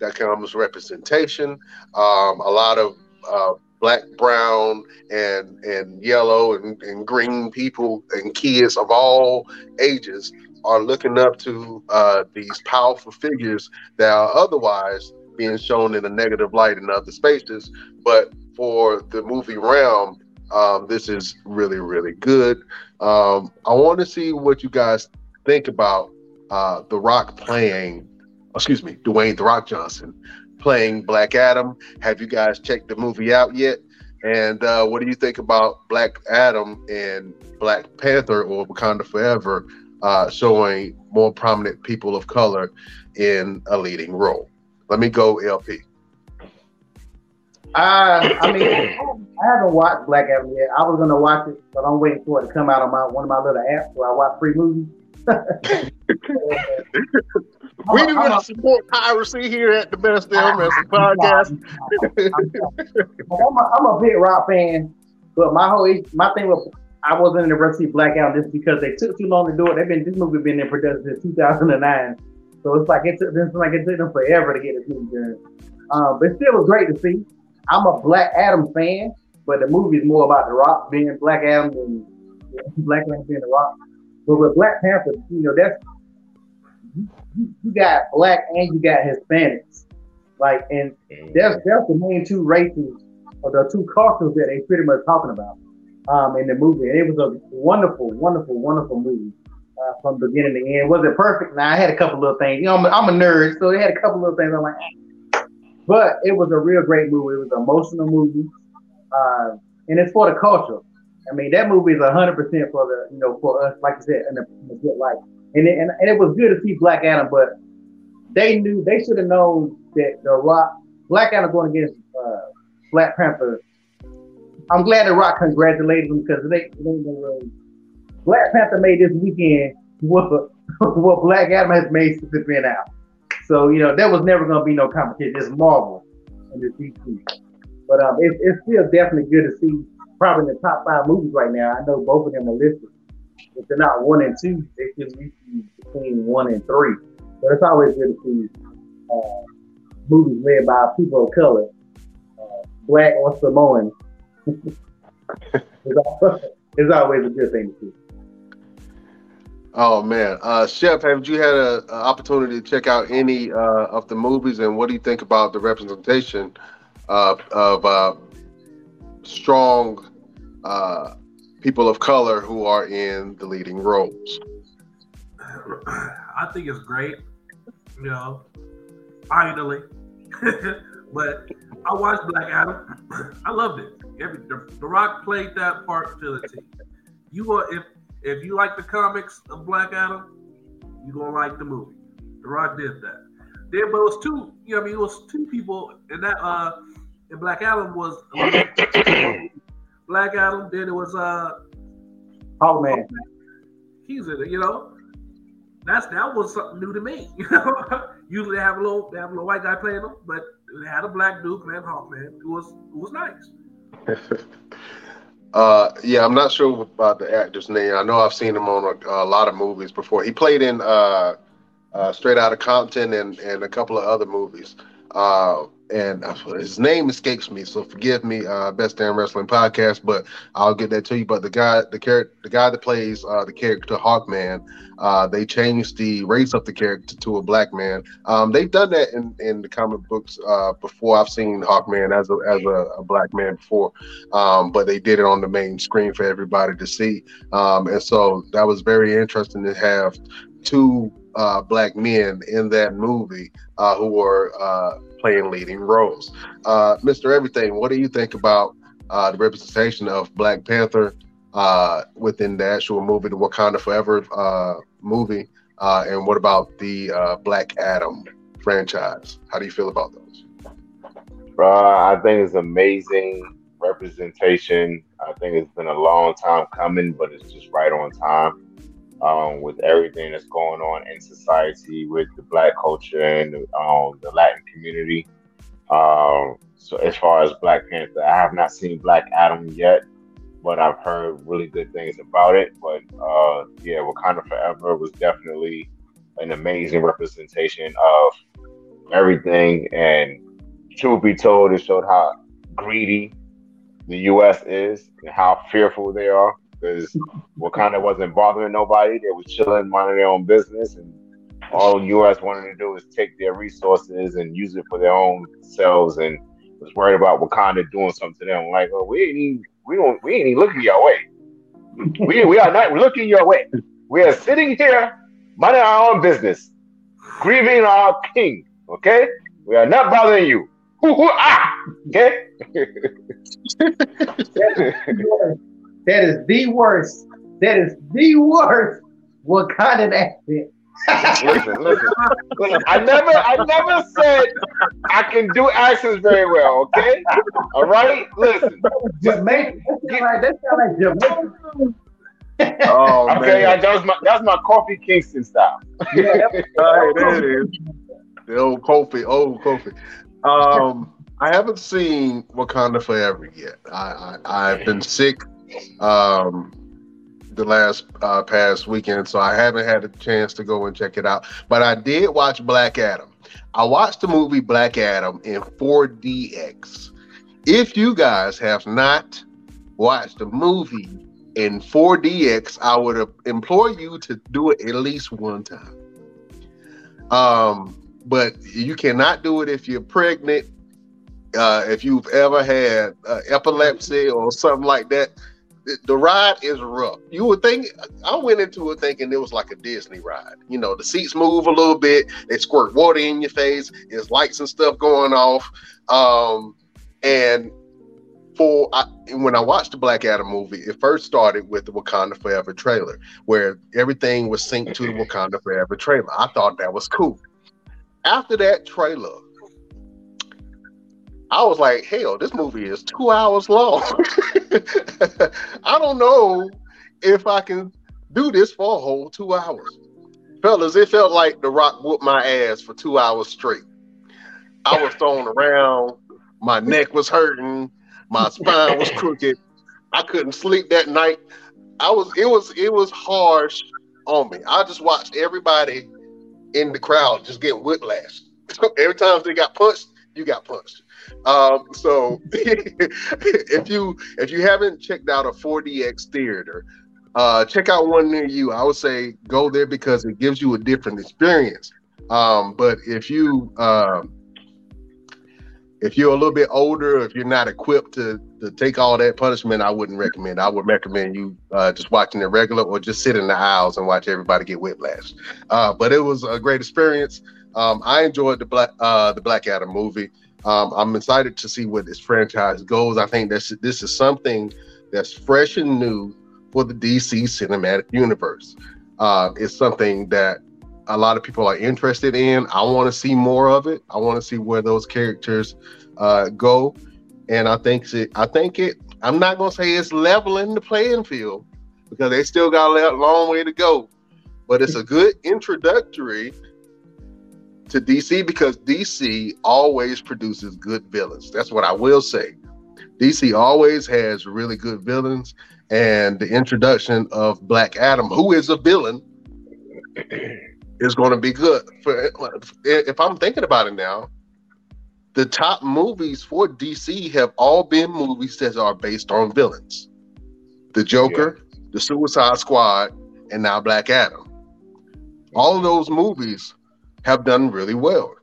S1: That comes representation, um, a lot of uh, black, brown, and and yellow and, and green people and kids of all ages are looking up to uh, these powerful figures that are otherwise being shown in a negative light in other spaces. But for the movie realm, um, this is really, really good. Um, I want to see what you guys think about uh, The Rock playing, excuse me, Dwayne The Rock Johnson playing Black Adam. Have you guys checked the movie out yet? And uh, what do you think about Black Adam and Black Panther or Wakanda Forever uh, showing more prominent people of color in a leading role? Let me go, LP.
S2: Uh, I mean, I haven't watched Black Adam yet. I was gonna watch it, but I'm waiting for it to come out on my one of my little apps where I watch free movies. *laughs*
S1: we do want to support piracy here at the Best Damn Wrestling *laughs* Podcast.
S2: I'm, a, I'm a big rock fan, but my whole my thing was I wasn't in the rush to see Black Adam just because they took too long to do it. They've been this movie been in production since 2009, so it's like it took them like it took them forever to get this movie done. Um, but still, was great to see. I'm a Black Adam fan, but the movie is more about The Rock being Black Adam than Black Adam being The Rock. But with Black Panther, you know, that's you, you got black and you got Hispanics. Like, and that's that's the main two races or the two cultures that they pretty much talking about um, in the movie. And it was a wonderful, wonderful, wonderful movie uh, from beginning to end. Was it perfect? Now I had a couple little things. You know, I'm a, I'm a nerd, so it had a couple little things. I'm like, eh. but it was a real great movie. It was an emotional movie, uh, and it's for the culture. I mean, that movie is hundred percent for the you know for us, like you said, in the, in the good life. And it, and, and it was good to see Black Adam, but they knew they should have known that the Rock Black Adam going against uh, Black Panther. I'm glad the Rock congratulated him because they, they, Black Panther made this weekend what *laughs* what Black Adam has made since it's been out. So you know there was never going to be no competition. It's Marvel and it's DC. But um, it's, it's still definitely good to see. Probably in the top five movies right now. I know both of them are listed. If they're not one and two, they should be between one and three. But it's always good to see uh, movies made by people of color, uh, black or Samoan. It's, always, a good thing to see.
S1: Oh man, uh, Chef, have you had an opportunity to check out any uh, of the movies, and what do you think about the representation uh, of uh, strong uh, people of color who are in the leading roles?
S3: I think it's great, you know, finally. *laughs* but I watched Black Adam. *clears throat* I loved it. Every, the, the, Rock played that part to the T. You are if if you like the comics of Black Adam, you gonna like the movie. The Rock did that. Then, but it was two. You know, I mean, it was two people, and that uh, and Black Adam was *coughs* Black Adam. Then it was uh,
S2: Oh man,
S3: he's in it. You know, that's that was something new to me. *laughs* You know, usually they have a little they have a little white guy playing them, but they had a black dude playing Hawkman. It was it was nice. *laughs*
S1: uh, yeah, I'm not sure about the actor's name. I know I've seen him on a, a lot of movies before. He played in uh, uh, Straight Outta Compton and and a couple of other movies. Uh, and his name escapes me, so forgive me, uh, Best Damn Wrestling Podcast, but I'll get that to you. But the guy, the character, the guy that plays uh, the character Hawkman, uh, they changed the race of the character to a black man. Um, they've done that in, in the comic books uh, before. I've seen Hawkman as a as a, a black man before, um, but they did it on the main screen for everybody to see, um, and so that was very interesting to have two uh, black men in that movie uh, who were uh, playing leading roles. Uh, Mr. Everything, what do you think about uh, the representation of Black Panther uh, within the actual movie, the Wakanda Forever uh, movie? Uh, and what about the uh, Black Adam franchise? How do you feel about those?
S4: I think it's amazing representation. I think it's been a long time coming, but it's just right on time um, with everything that's going on in society with the black culture and um, the Latin community. Um, so as far as Black Panther, I have not seen Black Adam yet, but I've heard really good things about it. But uh, yeah, Wakanda Forever was definitely an amazing representation of everything. And truth be told, it showed how greedy the U.S. is and how fearful they are because Wakanda wasn't bothering nobody. They were chilling, minding their own business, and all U.S. wanted to do is take their resources and use it for their own selves, and was worried about Wakanda doing something to them. Like, oh, we ain't even, we don't, we ain't even looking your way. we we are not looking your way. We are sitting here, minding our own business, grieving our king. Okay, We are not bothering you. ah! Okay? *laughs* *laughs*
S2: That is the worst. That is the worst Wakandan accent.
S4: listen, listen, listen. I never, I never said I can do accents very well. Okay, all right. Listen,
S2: Jamaican. That sound like, sound like Jamaican.
S1: Oh *laughs*
S4: okay.
S1: Man,
S4: that was my, that's my Kofi Kingston style.
S2: Yeah, that-
S1: Hey, *laughs* there it is. The old Kofi, old Kofi. Um, I haven't seen Wakanda Forever yet. I, I I've been sick um the last uh, past weekend, so I haven't had a chance to go and check it out. But I did watch Black Adam. I watched the movie Black Adam in 4DX. If you guys have not watched the movie in 4DX, I would implore you to do it at least one time. Um, but you cannot do it if you're pregnant, uh, if you've ever had uh, epilepsy or something like that. The, ride is rough. You would think I went into it thinking it was like a Disney ride. You know, the seats move a little bit, they squirt water in your face, there's lights and stuff going off. Um, and for I, when I watched the Black Adam movie, it first started with the Wakanda Forever trailer, where everything was synced to the Wakanda Forever trailer. I thought that was cool. After that trailer, I was like, hell, this movie is two hours long. *laughs* I don't know if I can do this for a whole two hours. Fellas, it felt like The Rock whooped my ass for two hours straight. I was thrown around, my neck was hurting, my spine was crooked. I couldn't sleep that night. I was it was it was harsh on me. I just watched everybody in the crowd just get whiplash. *laughs* Every time they got punched, you got punched. Um, so *laughs* if you if you haven't checked out a 4DX theater, uh, check out one near you. I would say go there because it gives you a different experience. Um, but if you um, if you're a little bit older, if you're not equipped to to take all that punishment, I wouldn't recommend. I would recommend you uh, just watching it regular or just sit in the aisles and watch everybody get whiplash. Uh, but it was a great experience. Um, I enjoyed the black uh, the Black Adam movie. Um, I'm excited to see where this franchise goes. I think this this is something that's fresh and new for the DC cinematic universe. Uh, it's something that a lot of people are interested in. I want to see more of it. I want to see where those characters uh, go, and I think it. I think it. I'm not gonna say it's leveling the playing field because they still got a long way to go, but it's a good introductory to DC because DC always produces good villains. That's what I will say. DC always has really good villains, and the introduction of Black Adam, who is a villain, *clears throat* is going to be good. For if I'm thinking about it now, the top movies for DC have all been movies that are based on villains. The Joker, the Suicide Squad, and now Black Adam. All of those movies have done really well.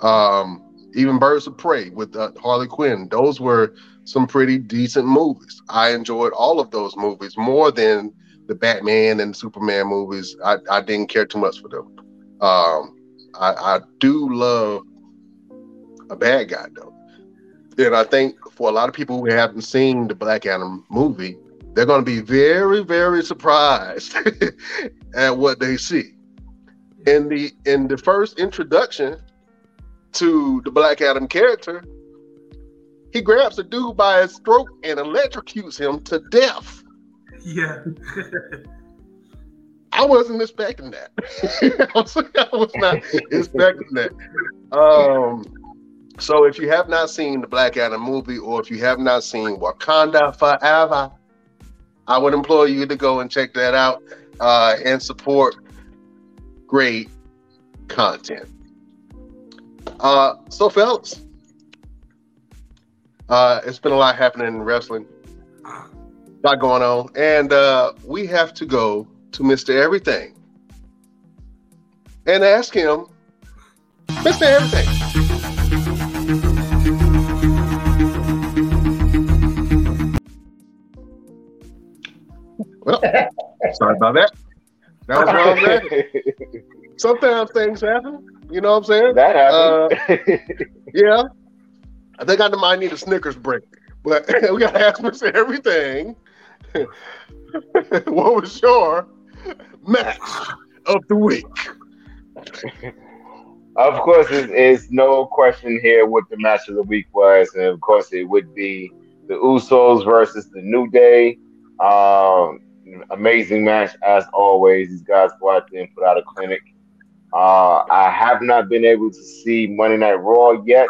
S1: Um, even Birds of Prey with uh, Harley Quinn, those were some pretty decent movies. I enjoyed all of those movies more than the Batman and Superman movies. I, I didn't care too much for them. Um, I, I do love a bad guy though, and I think for a lot of people who haven't seen the Black Adam movie, they're going to be very, very surprised *laughs* at what they see in the in the first introduction to the Black Adam character, he grabs a dude by his throat and electrocutes him to death.
S3: Yeah. *laughs*
S1: I wasn't expecting that. *laughs* I, was, not expecting that. Um, so if you have not seen the Black Adam movie, or if you have not seen Wakanda Forever, I would implore you to go and check that out uh, and support great content. Uh, so, fellas, uh, it's been a lot happening in wrestling, a lot going on, and uh, we have to go to Mr. Everything and ask him, Mr. Everything. Well, sorry about that. That was where I'm at. Sometimes things happen. You know what I'm saying?
S4: that happened.
S1: Yeah. I think I might need a Snickers break. But *laughs* we got to ask Mr. Everything. *laughs* what was your match of the week?
S4: Of course, it's, it's no question here what the match of the week was, and of course, it would be the Usos versus the New Day. Um, amazing match as always. These guys go out there and put out a clinic. Uh, I have not been able to see Monday Night Raw yet,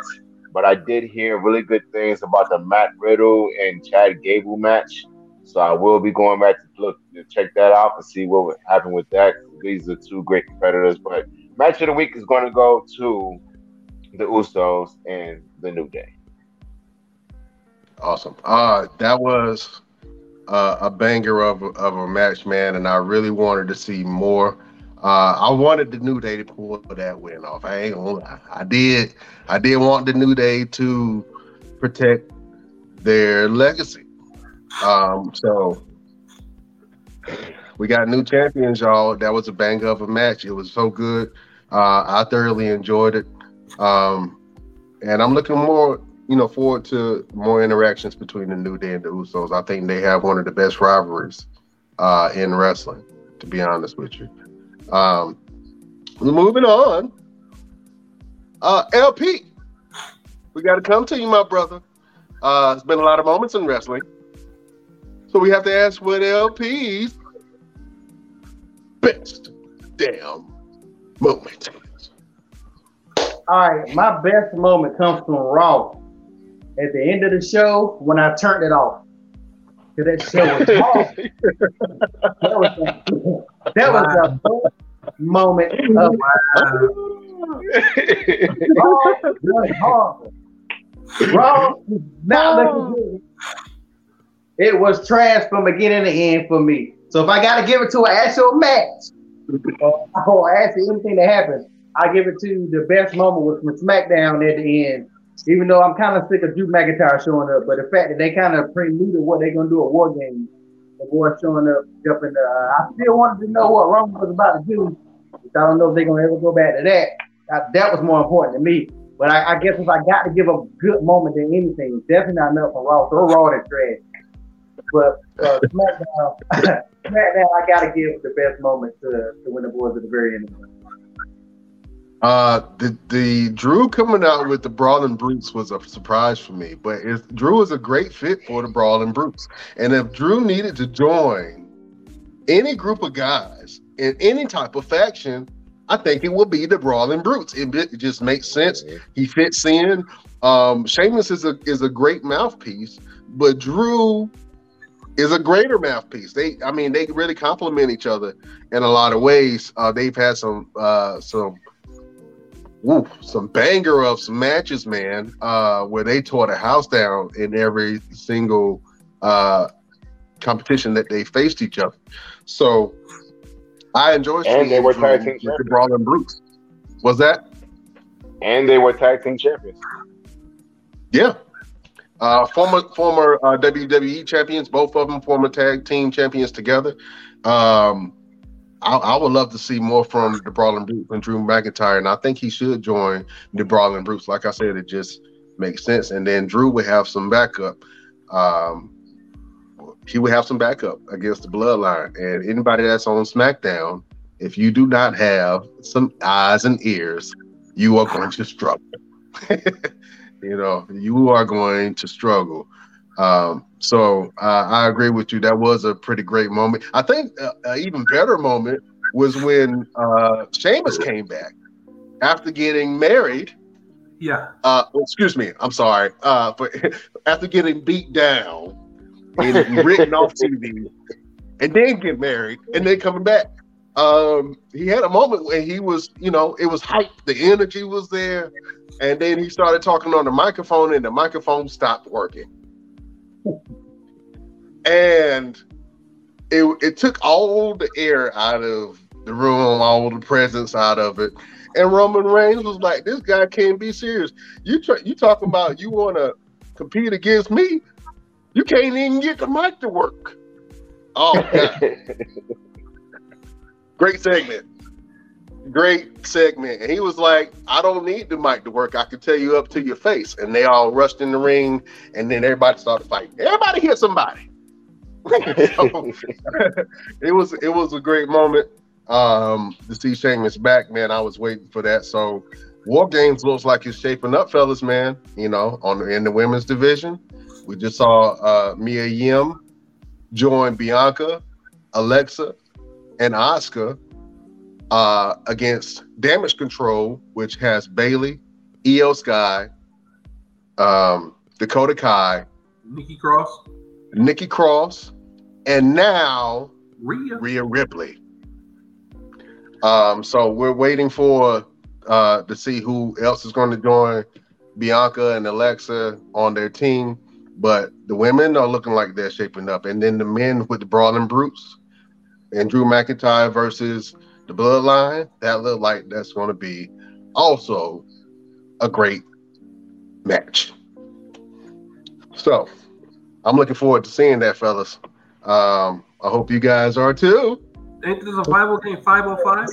S4: but I did hear really good things about the Matt Riddle and Chad Gable match. So I will be going back to look to check that out and see what would happen with that. These are two great competitors, but match of the week is going to go to the Usos and the New Day.
S1: Awesome. Uh, that was uh, a banger of, of a match, man, and I really wanted to see more. Uh, I wanted the New Day to pull that win off. I ain't gonna lie. I did. I did want the New Day to protect their legacy. Um, so we got new champions, y'all. That was a bang of a match. It was so good. Uh, I thoroughly enjoyed it. Um, and I'm looking more, you know, forward to more interactions between the New Day and the Usos. I think they have one of the best rivalries uh, in wrestling, to be honest with you. Um, moving on. Uh, LP, we got to come to you, my brother. Uh, it's been a lot of moments in wrestling. So we have to ask what LP's best damn moment.
S2: All right, my best moment comes from Raw. At the end of the show, when I turned it off. Cause that show was *laughs* horrible. that was the, that was the best moment of Raw was horrible. Raw is not looking good. It was trash from beginning to end for me. So if I gotta give it to an actual match, or actually anything that happened, I give it to the best moment was from SmackDown at the end. Even though I'm kind of sick of Drew McIntyre showing up, but the fact that they kind of preluded what they're gonna do at War Games, the boy showing up, jumping. The, uh, I still wanted to know what Roman was about to do. I don't know if they're gonna ever go back to that. Uh, that was more important to me. But I, I guess if I got to give a good moment than anything, definitely not enough for Raw. Throw Raw in trash. But uh, SmackDown, *laughs* SmackDown, I got to give the best moment to, to when the boys at the very end.
S1: Uh, the the Drew coming out with the Brawling Brutes was a surprise for me, but if Drew is a great fit for the Brawling Brutes, and if Drew needed to join any group of guys in any type of faction, I think it would be the Brawling Brutes. It, it just makes sense. He fits in. Um, Sheamus is a is a great mouthpiece, but Drew is a greater mouthpiece. They, I mean, they really complement each other in a lot of ways. Uh, they've had some uh, some woo, some banger of some matches, man, uh, where they tore the house down in every single uh, competition that they faced each other. So I enjoy
S4: And they were tag team champions.
S1: Brawling Brutes. Was that?
S4: And they were tag team champions.
S1: Yeah. Uh, former former uh, WWE champions, both of them former tag team champions together. Um, I, I would love to see more from the Brawling Brutes and Drew McIntyre, and I think he should join the Brawling Brutes. Like I said, it just makes sense. And then Drew would have some backup. Um, he would have some backup against the Bloodline, and anybody that's on SmackDown, if you do not have some eyes and ears, you are going to struggle. *laughs* you know, you are going to struggle. Um, so uh, I agree with you. That was a pretty great moment. I think uh, an even better moment was when uh, Sheamus came back after getting married.
S3: Yeah.
S1: Uh, excuse me, I'm sorry. Uh, but *laughs* after getting beat down and written off *laughs* TV, and then get married, and then coming back. Um, he had a moment when he was, you know, it was hype. The energy was there, and then he started talking on the microphone, and the microphone stopped working. And it it took all the air out of the room, all the presence out of it. And Roman Reigns was like, "This guy can't be serious. You try, you talking about you want to compete against me? You can't even get the mic to work." Oh, God. *laughs* Great segment. Great segment. And he was like, I don't need the mic to work. I can tell you up to your face. And they all rushed in the ring, and then everybody started fighting. Everybody hit somebody. So, *laughs* it was it was a great moment um to see Sheamus back, man. I was waiting for that. So War Games looks like it's shaping up, fellas, man. You know, on in the women's division. We just saw uh Mia Yim join Bianca, Alexa, and Asuka uh, against Damage Control, which has Bayley, Iyo Sky, um, Dakota Kai,
S3: Nikki Cross,
S1: Nikki Cross, and now
S3: Rhea.
S1: Rhea Ripley. Um, so we're waiting for uh, to see who else is going to join Bianca and Alexa on their team. But the women are looking like they're shaping up, and then the men with the Brawling Brutes and Drew McIntyre versus the Bloodline. That look like that's going to be also a great match. So I'm looking forward to seeing that, fellas. Um, I hope you guys are too.
S3: Ain't this a Bible game 505?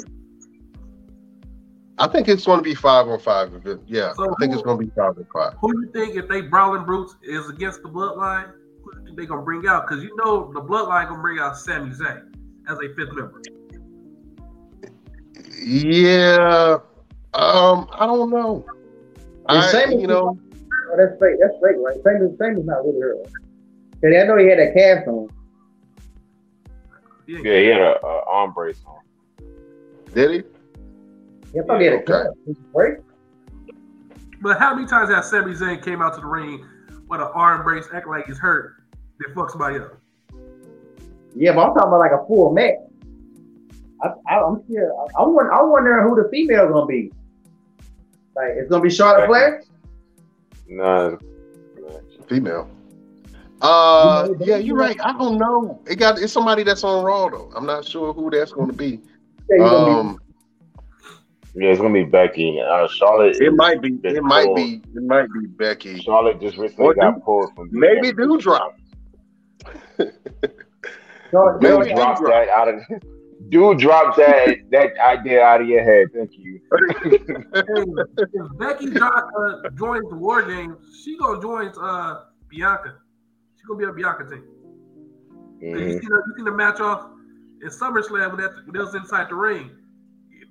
S1: I think it's going to be five on five. It. Yeah,
S3: So
S1: I think it's going to be five on five.
S3: Who do you think if they Brawling Brutes is against the Bloodline? Who do you think they gonna bring out? Because you know the Bloodline gonna bring out Sami Zayn as a fifth member.
S1: Yeah, um, I don't know.
S2: And
S1: I,
S2: Sheamus
S1: you know,
S2: Oh, that's fake. That's fake, right? Same same is not really hurt. Cause I know he had that cast on.
S3: Yeah,
S4: Yeah, he had a, a arm brace on.
S1: did he?
S2: Yeah, I thought he had a
S1: Okay.
S2: cast. Right?
S3: But how many times has Sami Zayn came out to the ring with an arm brace, act like he's hurt, then fuck somebody up?
S2: Yeah, but I'm talking about like a full match. I, I, I'm still. I, I'm, wondering, I'm wondering who the female gonna be. Like, it's gonna be Charlotte Flair.
S4: Nah,
S1: Female. Uh, yeah, you're right. I don't know. It got it's somebody that's on Raw though. I'm not sure who that's going to be.
S2: Yeah, you gonna be-
S1: Um,
S4: yeah, it's gonna be Becky. Uh, Charlotte.
S1: it might be.
S4: been
S1: It might
S4: pulled.
S1: be. It might be Becky.
S4: Charlotte just recently
S1: Or
S4: got
S1: do-
S4: pulled from.
S1: Maybe do drop. Maybe
S4: Do
S1: do
S4: drop
S1: drop.
S4: that out of. *laughs* Do drop that that idea out of your head. Thank you.
S3: Hey, if Becky jo- uh, joins the War Games, she gonna join uh, Bianca. She gonna be a Bianca team. You,
S4: Mhm.
S3: see the, you see the match off in SummerSlam when, that, when they was inside the ring.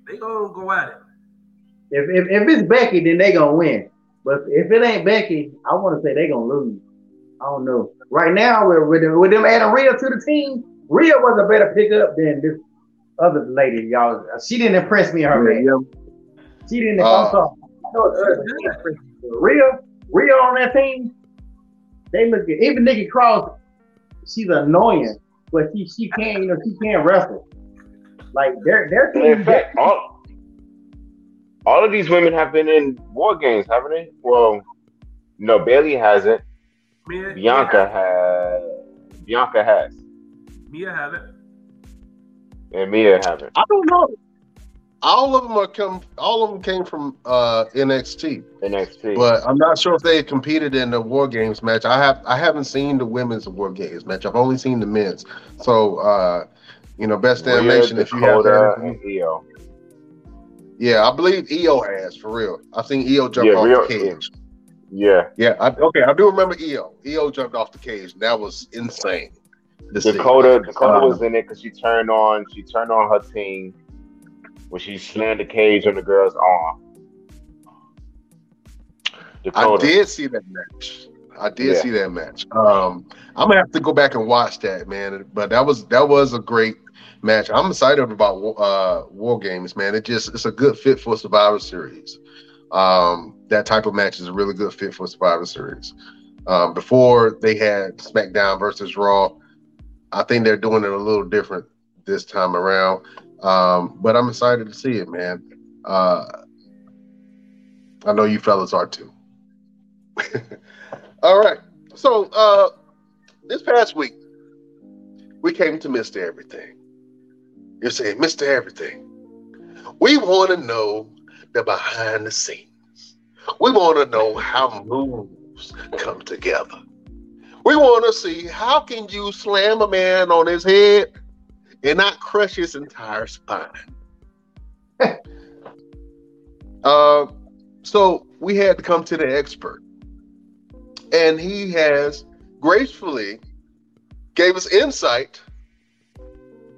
S3: They gonna go at it.
S2: If, if if it's Becky, then they gonna win. But if it ain't Becky, I want to say they gonna lose. I don't know. Right now, with with, them- with them adding Rhea to the team, Rhea was a better pickup than this other lady, y'all. She didn't impress me. Her match.
S1: Yeah,
S2: She didn't.
S1: Uh,
S2: I'm sorry. I know it's early. She didn't impress me. Rhea, Rhea on that team, they look good. Even Nikki Cross, she's annoying, but she she can you know she can't wrestle. Like their their
S4: In
S2: team.
S4: fact, all all of these women have been in war games, haven't they? Well, no, Bayley hasn't.
S3: Mia,
S4: Bianca has. Bianca has,
S3: Mia have it.
S4: And Mia haven't.
S1: I don't know. All of them are come. All of them came from uh, NXT,
S4: NXT.
S1: but I'm not sure if they competed in the War Games match. I have. I haven't seen the women's War Games match. I've only seen the men's. So, uh, you know, best damn
S4: Rhea,
S1: nation. If you have
S4: Dakota,
S1: that,
S4: and Iyo.
S1: yeah, I believe Iyo has for real. I've seen Iyo jump
S4: Yeah,
S1: off
S4: Rhea-
S1: the cage.
S4: Yeah,
S1: Yeah, I, okay, I do remember Iyo. Iyo jumped off the cage. That was insane. To see.
S4: Dakota. Dakota
S1: Um,
S4: was in it because she turned on. She turned on her team when she slammed the cage on the girl's arm.
S1: I did see that match. I did
S4: Yeah.
S1: see that match. Um, I'm gonna have to go back and watch that, man. But that was that was a great match. I'm excited about uh, War Games, man. It just it's a good fit for Survivor Series. Um, that type of match is a really good fit for Survivor Series. Um, before they had SmackDown versus Raw, I think they're doing it a little different this time around. Um, but I'm excited to see it, man. Uh, I know you fellas are too. *laughs* All right. So uh this past week, we came to Mr. Everything. You're saying, Mr. Everything. We want to know the behind the scenes. We want to know how moves come together. We want to see how can you slam a man on his head and not crush his entire spine. *laughs* uh, so we had to come to the expert, and he has gracefully gave us insight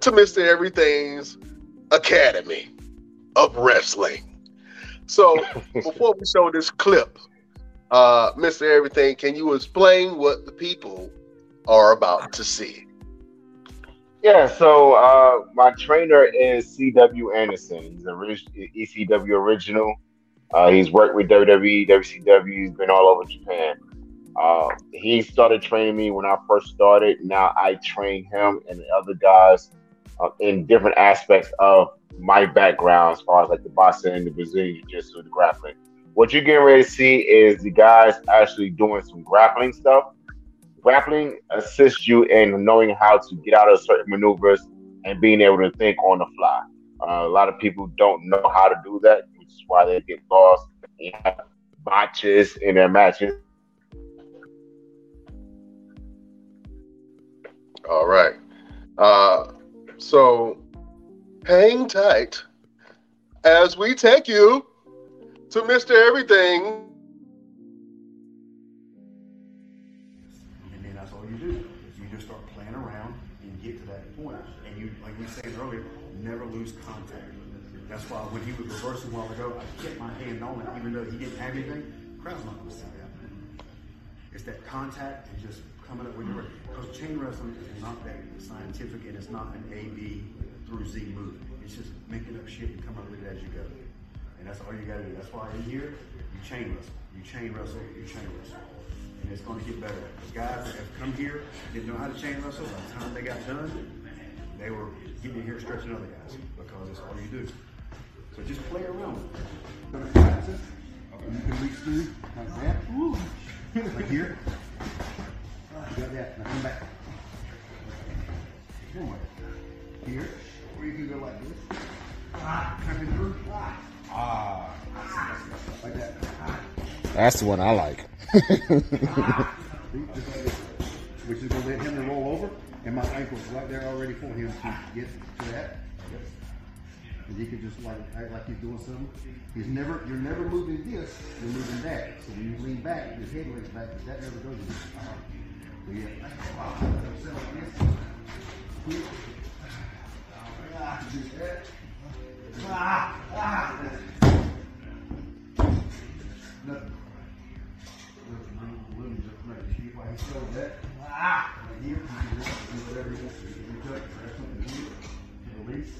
S1: to Mr. Everything's Academy of Wrestling. So *laughs* before we show this clip, uh, Mr. Everything, can you explain what the people are about to see?
S4: Yeah, so uh, my trainer is C.W. Anderson. He's a ECW original. Uh, he's worked with WWE, WCW. He's been all over Japan. Uh, he started training me when I first started. Now I train him and the other guys uh, in different aspects of my background, as far as like the boxing, and the Brazilian Jiu-Jitsu, the grappling. What you're getting ready to see is the guys actually doing some grappling stuff grappling assists you in knowing how to get out of certain maneuvers and being able to think on the fly. Uh, a lot of people don't know how to do that, which is why they get lost and have botches in their matches.
S1: All right. Uh, so hang tight as we take you to Mr. Everything And then
S5: That's all you do is you just start playing around and get to that point. And you, like we said earlier, never lose contact. That's why when he was reversing a while ago, I kept my hand on it, even though he didn't have anything. Crowd's not going to see that. It's that contact and just coming up with your. Because chain wrestling is not that scientific and it's not an A, B through Z move. It's just making up shit and coming up with it as you go. And that's all you got to do. That's why in here, you chain wrestle. You chain wrestle, you chain wrestle. And it's to get better. The guys that have come here didn't know how to chain wrestle. By the time they got done, they were getting in here stretching other guys because that's all you do. So just play around with it. Gonna practice. You can reach through like that. Ooh. Like here. You got that. Now come back. Here. Or you can go like this. Ah, coming through. Ah. Ah, that.
S6: That's the one I like.
S5: Which is going to let him roll over, and my ankle's right there already for him to get to that. And he could just like act like he's doing something. He's never, you're never moving this, you're moving that. So when you lean back, your head leans back, that never goes. So yeah. Nothing. That. Here, you can just do whatever you want. You can touch, something here, release.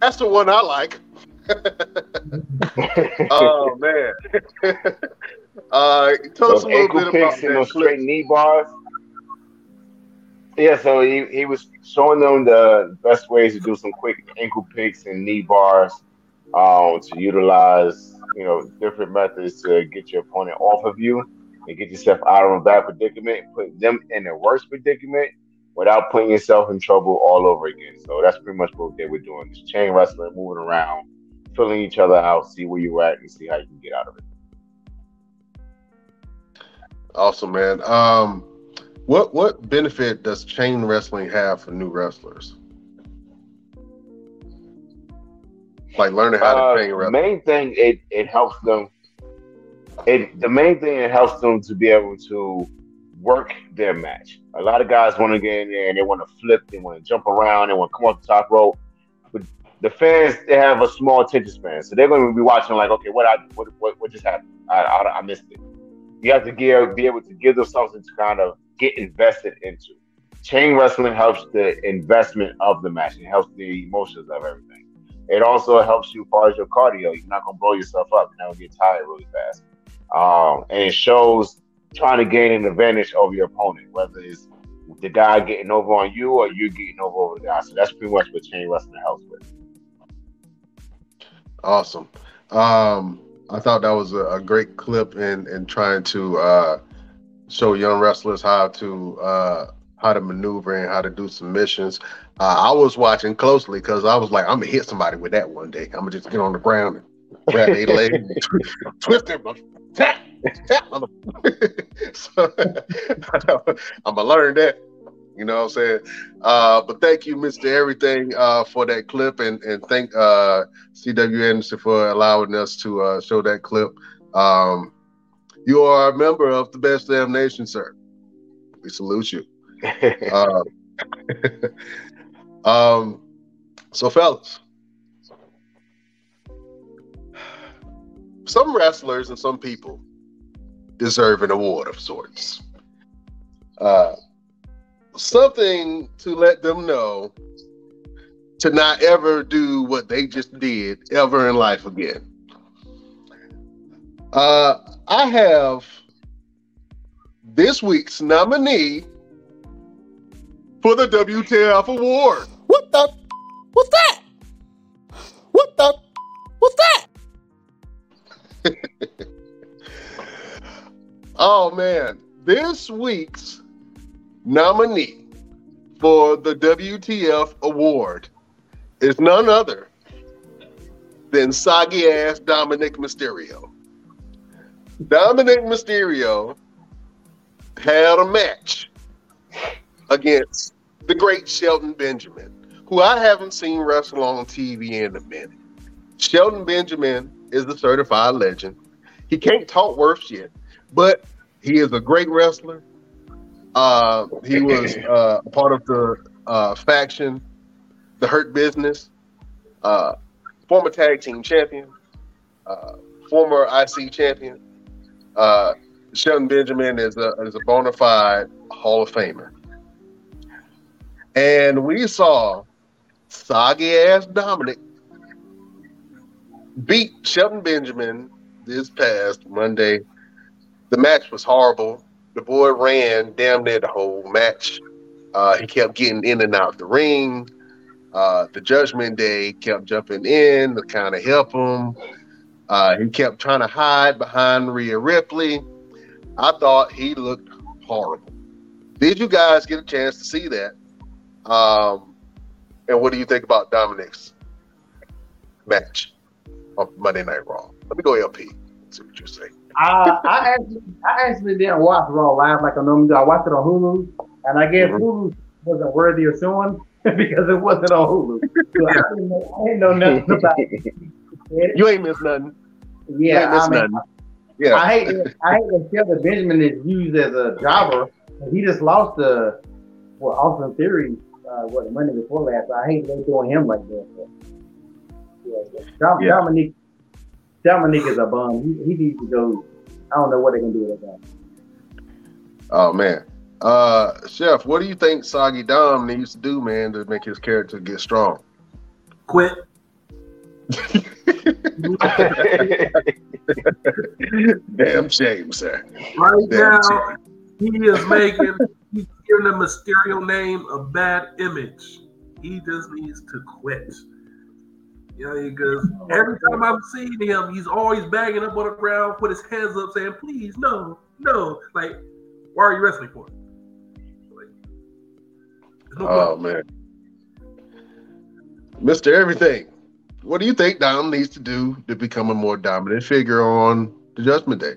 S1: That's the one I like. *laughs* oh man. *laughs* uh, tell
S4: those
S1: us a little bit about that
S4: those straight knee bars. Yeah, so he, he was showing them the best ways to do some quick ankle picks and knee bars um, to utilize, you know, different methods to get your opponent off of you and get yourself out of a bad predicament, put them in a worse predicament without putting yourself in trouble all over again. So that's pretty much what they were doing. Just chain wrestling, moving around, filling each other out, see where you're at and see how you can get out of it.
S1: Awesome, man. Um, what what benefit does chain wrestling have for new wrestlers? Like learning how
S4: Uh,
S1: to chain
S4: the
S1: wrestle.
S4: main thing it it helps them. It the main thing it helps them to be able to work their match. A lot of guys want to get in there and they want to flip, they want to jump around, they want to come off the top rope. But the fans they have a small attention span, so they're going to be watching like, okay, what I what what, what just happened? I, I I missed it. You have to give, be able to give them something to kind of get invested into. Chain wrestling helps the investment of the match. It helps the emotions of everything. It also helps you as far as your cardio. You're not gonna blow yourself up. You're not gonna get tired really fast. Um, and it shows trying to gain an advantage over your opponent, whether it's the guy getting over on you or you getting over over the guy. So that's pretty much what chain wrestling helps with.
S1: Awesome. Um, I thought that was a, a great clip in in trying to uh, show young wrestlers how to uh, how to maneuver and how to do submissions. Uh, I was watching closely because I was like, I'm gonna hit somebody with that one day. I'm gonna just get on the ground and grab their leg, *laughs* twist them, tap, tap. *laughs* so *laughs* I'm gonna learn that. You know what I'm saying? Uh, but thank you, Mr. Everything, uh, for that clip, and and thank uh, CW Anderson for allowing us to uh, show that clip. Um, you are a member of the Best Damn Nation, sir. We salute you. *laughs* Uh, um, so, fellas, some wrestlers and some people deserve an award of sorts. Uh, something to let them know to not ever do what they just did ever in life again. Uh, I have this week's nominee for the WTF award.
S6: What the? What's that? What the? What's that? *laughs*
S1: Oh man, this week's nominee for the WTF award is none other than soggy ass Dominic Mysterio. Dominic Mysterio had a match against the great Shelton Benjamin, who I haven't seen wrestle on TV in a minute. Shelton Benjamin is the certified legend. He can't talk worth shit, but he is a great wrestler. Uh, he was *laughs* uh, part of the uh, faction, the Hurt Business, uh, former tag team champion, uh, former IC champion. Uh, Shelton Benjamin is a is a bona fide Hall of Famer, and we saw soggy ass Dominic beat Shelton Benjamin this past Monday. The match was horrible. The boy ran damn near the whole match. Uh, he kept getting in and out the ring. Uh, the Judgment Day kept jumping in to kind of help him. Uh, he kept trying to hide behind Rhea Ripley. I thought he looked horrible. Did you guys get a chance to see that? Um, and what do you think about Dominic's match on Monday Night Raw? Let me go LP. See what you say.
S2: I, I actually, I actually didn't watch Raw live like I normally do. I watched it on Hulu, and I guess
S1: Mhm.
S2: Hulu wasn't worthy of showing *laughs* because it wasn't on Hulu. So I, didn't know, I didn't know nothing about it. *laughs*
S1: You ain't missed nothing. You
S2: Yeah,
S1: ain't missed
S2: I mean,
S1: nothing. Yeah.
S2: I hate that- I hate that Shelton Benjamin is used as a jobber. He just lost the well Austin Theory uh, what the Monday before last. I hate they doing him like that. But, yeah, yeah. Dom,
S1: Yeah.
S2: Dominic Dominic is a bum. He, he needs to go. I don't know what they can do with that.
S1: Oh man. Uh Chef, what do you think Soggy Dom needs to do, man, to make his character get strong?
S3: Quit. *laughs*
S1: Damn shame, sir.
S3: Right
S1: Damn
S3: now, he is making, he's giving the Mysterio name a bad image. He just needs to quit. You know, because every time I'm seeing him, he's always bagging up on the ground, put his hands up, saying, "Please, no, no." Like, why are you wrestling for? Like, no
S1: Oh man. Mr. Everything. What do you think Dom needs to do to become a more dominant figure on the Judgment Day?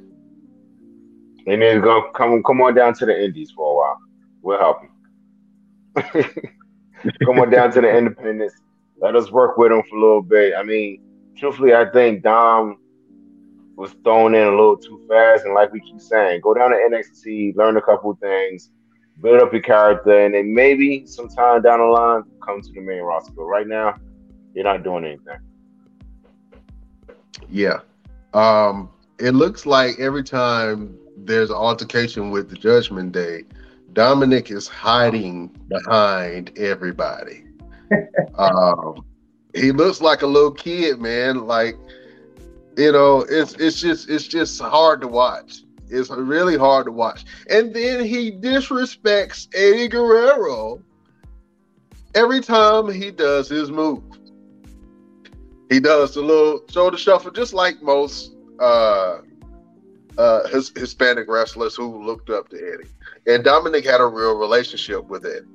S4: They need to go come come on down to the Indies for a while. We'll help you. *laughs* come on down to the Independents. Let us work with them for a little bit. I mean, truthfully, I think Dom was thrown in a little too fast. And like we keep saying, go down to NXT, learn a couple things, build up your character, and then maybe sometime down the line come to the main roster. But right now, you're not doing anything.
S1: Yeah. Um, it looks like every time there's an altercation with the Judgment Day, Dominic is hiding behind everybody. *laughs* um, he looks like a little kid, man. Like, you know, it's it's just it's just hard to watch. It's really hard to watch. And then he disrespects Eddie Guerrero every time he does his move. He does a little shoulder shuffle, just like most uh, uh, his, Hispanic wrestlers who looked up to Eddie. And Dominic had a real relationship with Eddie.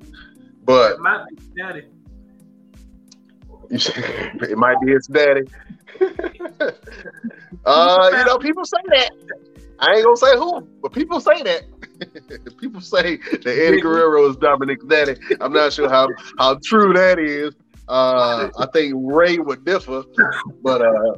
S1: But
S3: It might be daddy. *laughs*
S1: it might be his daddy. *laughs* uh, you know, people say that. I ain't gonna say who, but people say that. *laughs* people say that Eddie Guerrero is Dominic's daddy. I'm not sure how how true that is. Uh, I think Rey would differ, but uh,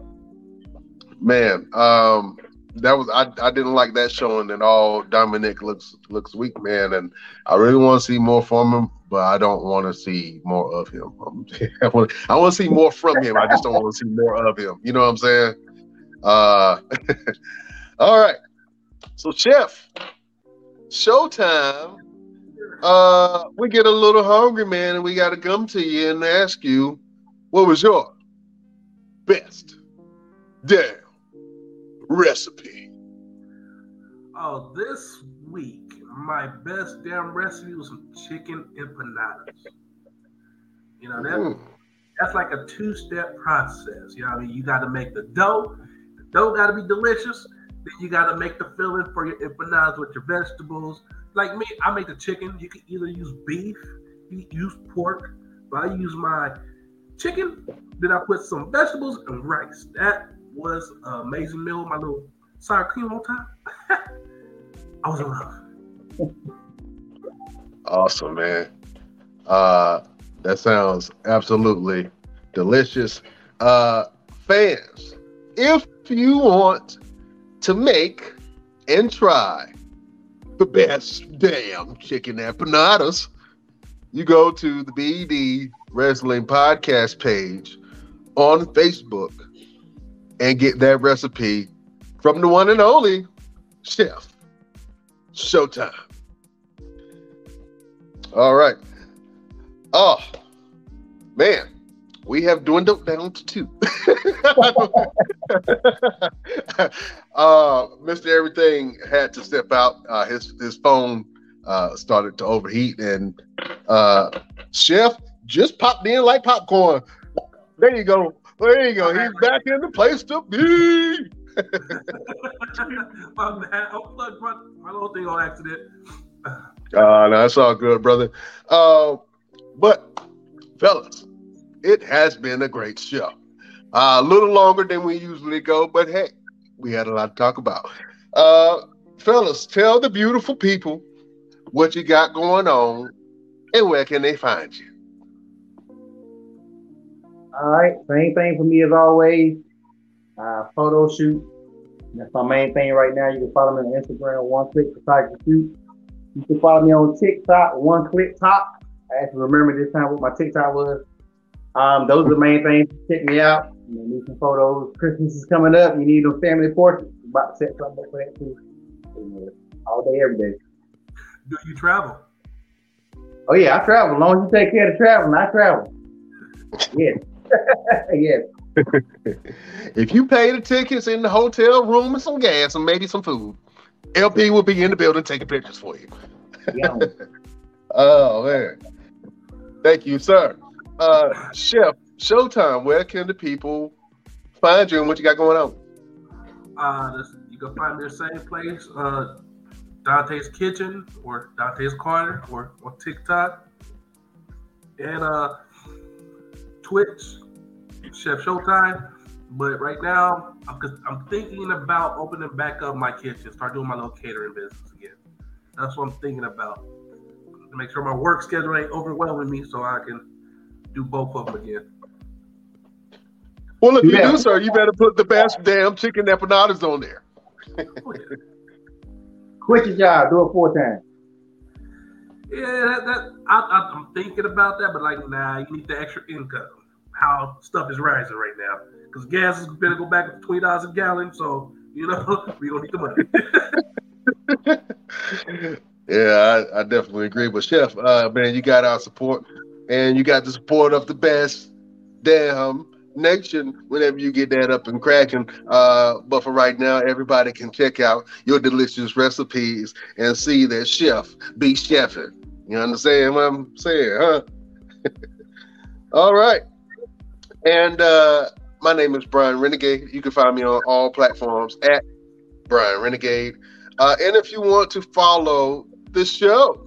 S1: man, um, that was I, I didn't like that showing at all. Dominic looks looks weak, man, and I really want to see more from him, but I don't want to see more of him. *laughs* I want I want to see more from him. I just don't want to see more of him. You know what I'm saying? Uh, *laughs* all right. So, Chef, Showtime. Uh, we get a little hungry, man, and we got to come to you and ask you, what was your best damn recipe?
S3: Oh, this week my best damn recipe was some chicken empanadas. You know that
S1: Mm.
S3: that's like a two-step process. You know, what I mean, you got to make the dough. The dough got to be delicious. Then you got to make the filling for your empanadas with your vegetables. Like me, I make the chicken. You can either use beef, you use pork, but I use my chicken. Then I put some vegetables and rice. That was amazing meal. My little sour cream on top. *laughs* I was in love.
S1: Awesome, man. Uh, that sounds absolutely delicious. Uh, fans, if you want to make and try the best damn chicken empanadas, you go to the BD Wrestling Podcast page on Facebook and get that recipe from the one and only Chef Showtime. All right. Oh, man, we have dwindled down to two. *laughs* uh, Mr. Everything had to step out. Uh, his his phone uh, started to overheat, and uh, Chef just popped in like popcorn. There you go. There you go. He's back in the place to be. *laughs*
S3: my plugged my, my little thing on accident.
S1: Uh, no, that's all good, brother. Uh, but, fellas, it has been a great show. Uh, a little longer than we usually go, but hey, we had a lot to talk about. Uh, fellas, tell the beautiful people what you got going on and where can they find you.
S2: All right, same thing for me as always. Uh, photo shoot. That's my main thing right now. You can follow me on Instagram, one click photography shoot. You can follow me on TikTok, one click top. I have to remember this time what my TikTok was. Um, those are the main things. Check me out. You need some photos. Christmas is coming up. You need a family portrait. About to set something up for that too. All day, every day.
S3: Do you travel?
S2: Oh yeah, I travel. As long as you take care of the traveling, I travel. Yes. *laughs* yes. *laughs*
S1: If you pay the tickets in the hotel room and some gas and maybe some food, LP will be in the building taking pictures for you.
S2: Yeah. *laughs*
S1: Oh man. Thank you, sir. Uh Chef, Showtime, where can the people find you and what you got going on?
S3: Uh, this, you can find me the same place, uh, Dante's Kitchen or Dante's Corner or on TikTok and uh, Twitch, Chef Showtime. But right now, I'm, I'm thinking about opening back up my kitchen, start doing my little catering business again. That's what I'm thinking about. Make sure my work schedule ain't overwhelming me, so I can do both of them again.
S1: Well, if you
S2: Yeah.
S1: do, sir, you better put the best damn chicken empanadas on there.
S3: Oh.
S2: Quit your job. Do it four times.
S3: Yeah, that, that I, I, I'm thinking about that, but like, nah, you need the extra income. How stuff is rising right now, because gas is going to go back to twenty dollars a gallon. So you know, *laughs* we gonna need the money. *laughs*
S1: Yeah, I, I definitely agree. But Chef, uh, man, you got our support, and you got the support of the best damn nation whenever you get that up and cracking. Uh, but for right now, everybody can check out your delicious recipes and see that Chef be chefing. You understand what I'm saying, huh? *laughs* all right. And uh, my name is Brian Renegade. You can find me on all platforms at Brian Renegade. Uh, and if you want to follow the show,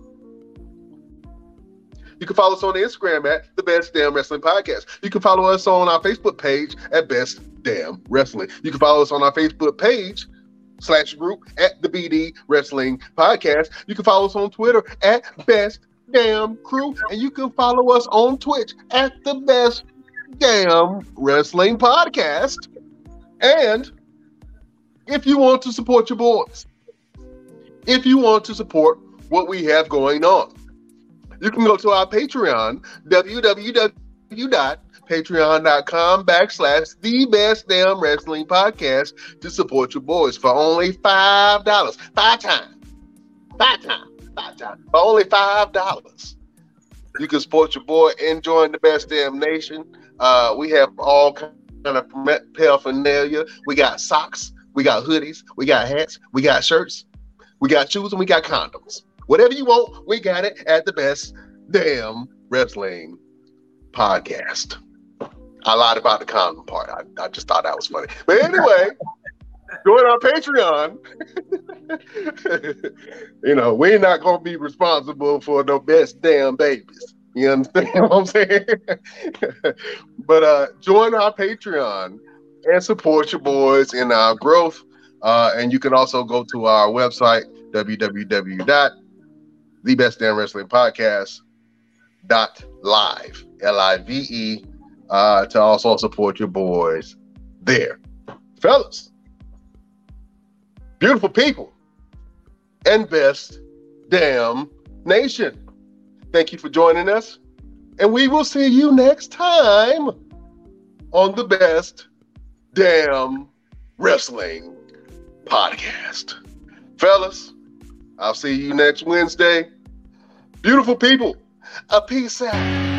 S1: you can follow us on Instagram at the Best Damn Wrestling Podcast. You can follow us on our Facebook page at Best Damn Wrestling. You can follow us on our Facebook page slash group at the BD Wrestling Podcast. You can follow us on Twitter at Best Damn Crew, and you can follow us on Twitch at the Best Damn Wrestling Podcast. And if you want to support your boys, if you want to support what we have going on, you can go to our Patreon, www.patreon.com backslash the best damn wrestling podcast to support your boys for only five dollars. Five times. Five times. Five times. For only five dollars. You can support your boy and join the best damn nation. Uh, we have all kind of paraphernalia. We got socks, we got hoodies, we got hats, we got shirts, we got shoes, and we got condoms. Whatever you want, we got it at the best damn wrestling podcast. I lied about the condom part. I, I just thought that was funny. But anyway, *laughs* join our Patreon. *laughs* you know, we're not going to be responsible for the best damn babies. You understand what I'm saying? *laughs* but uh, join our Patreon and support your boys in our growth. Uh, and you can also go to our website, www the best damn wrestling podcast dot live l-i-v-e uh, to also support your boys there. Fellas beautiful people and best damn nation thank you for joining us and we will see you next time on the best damn wrestling podcast. Fellas I'll see you next Wednesday. Beautiful people, a peace out.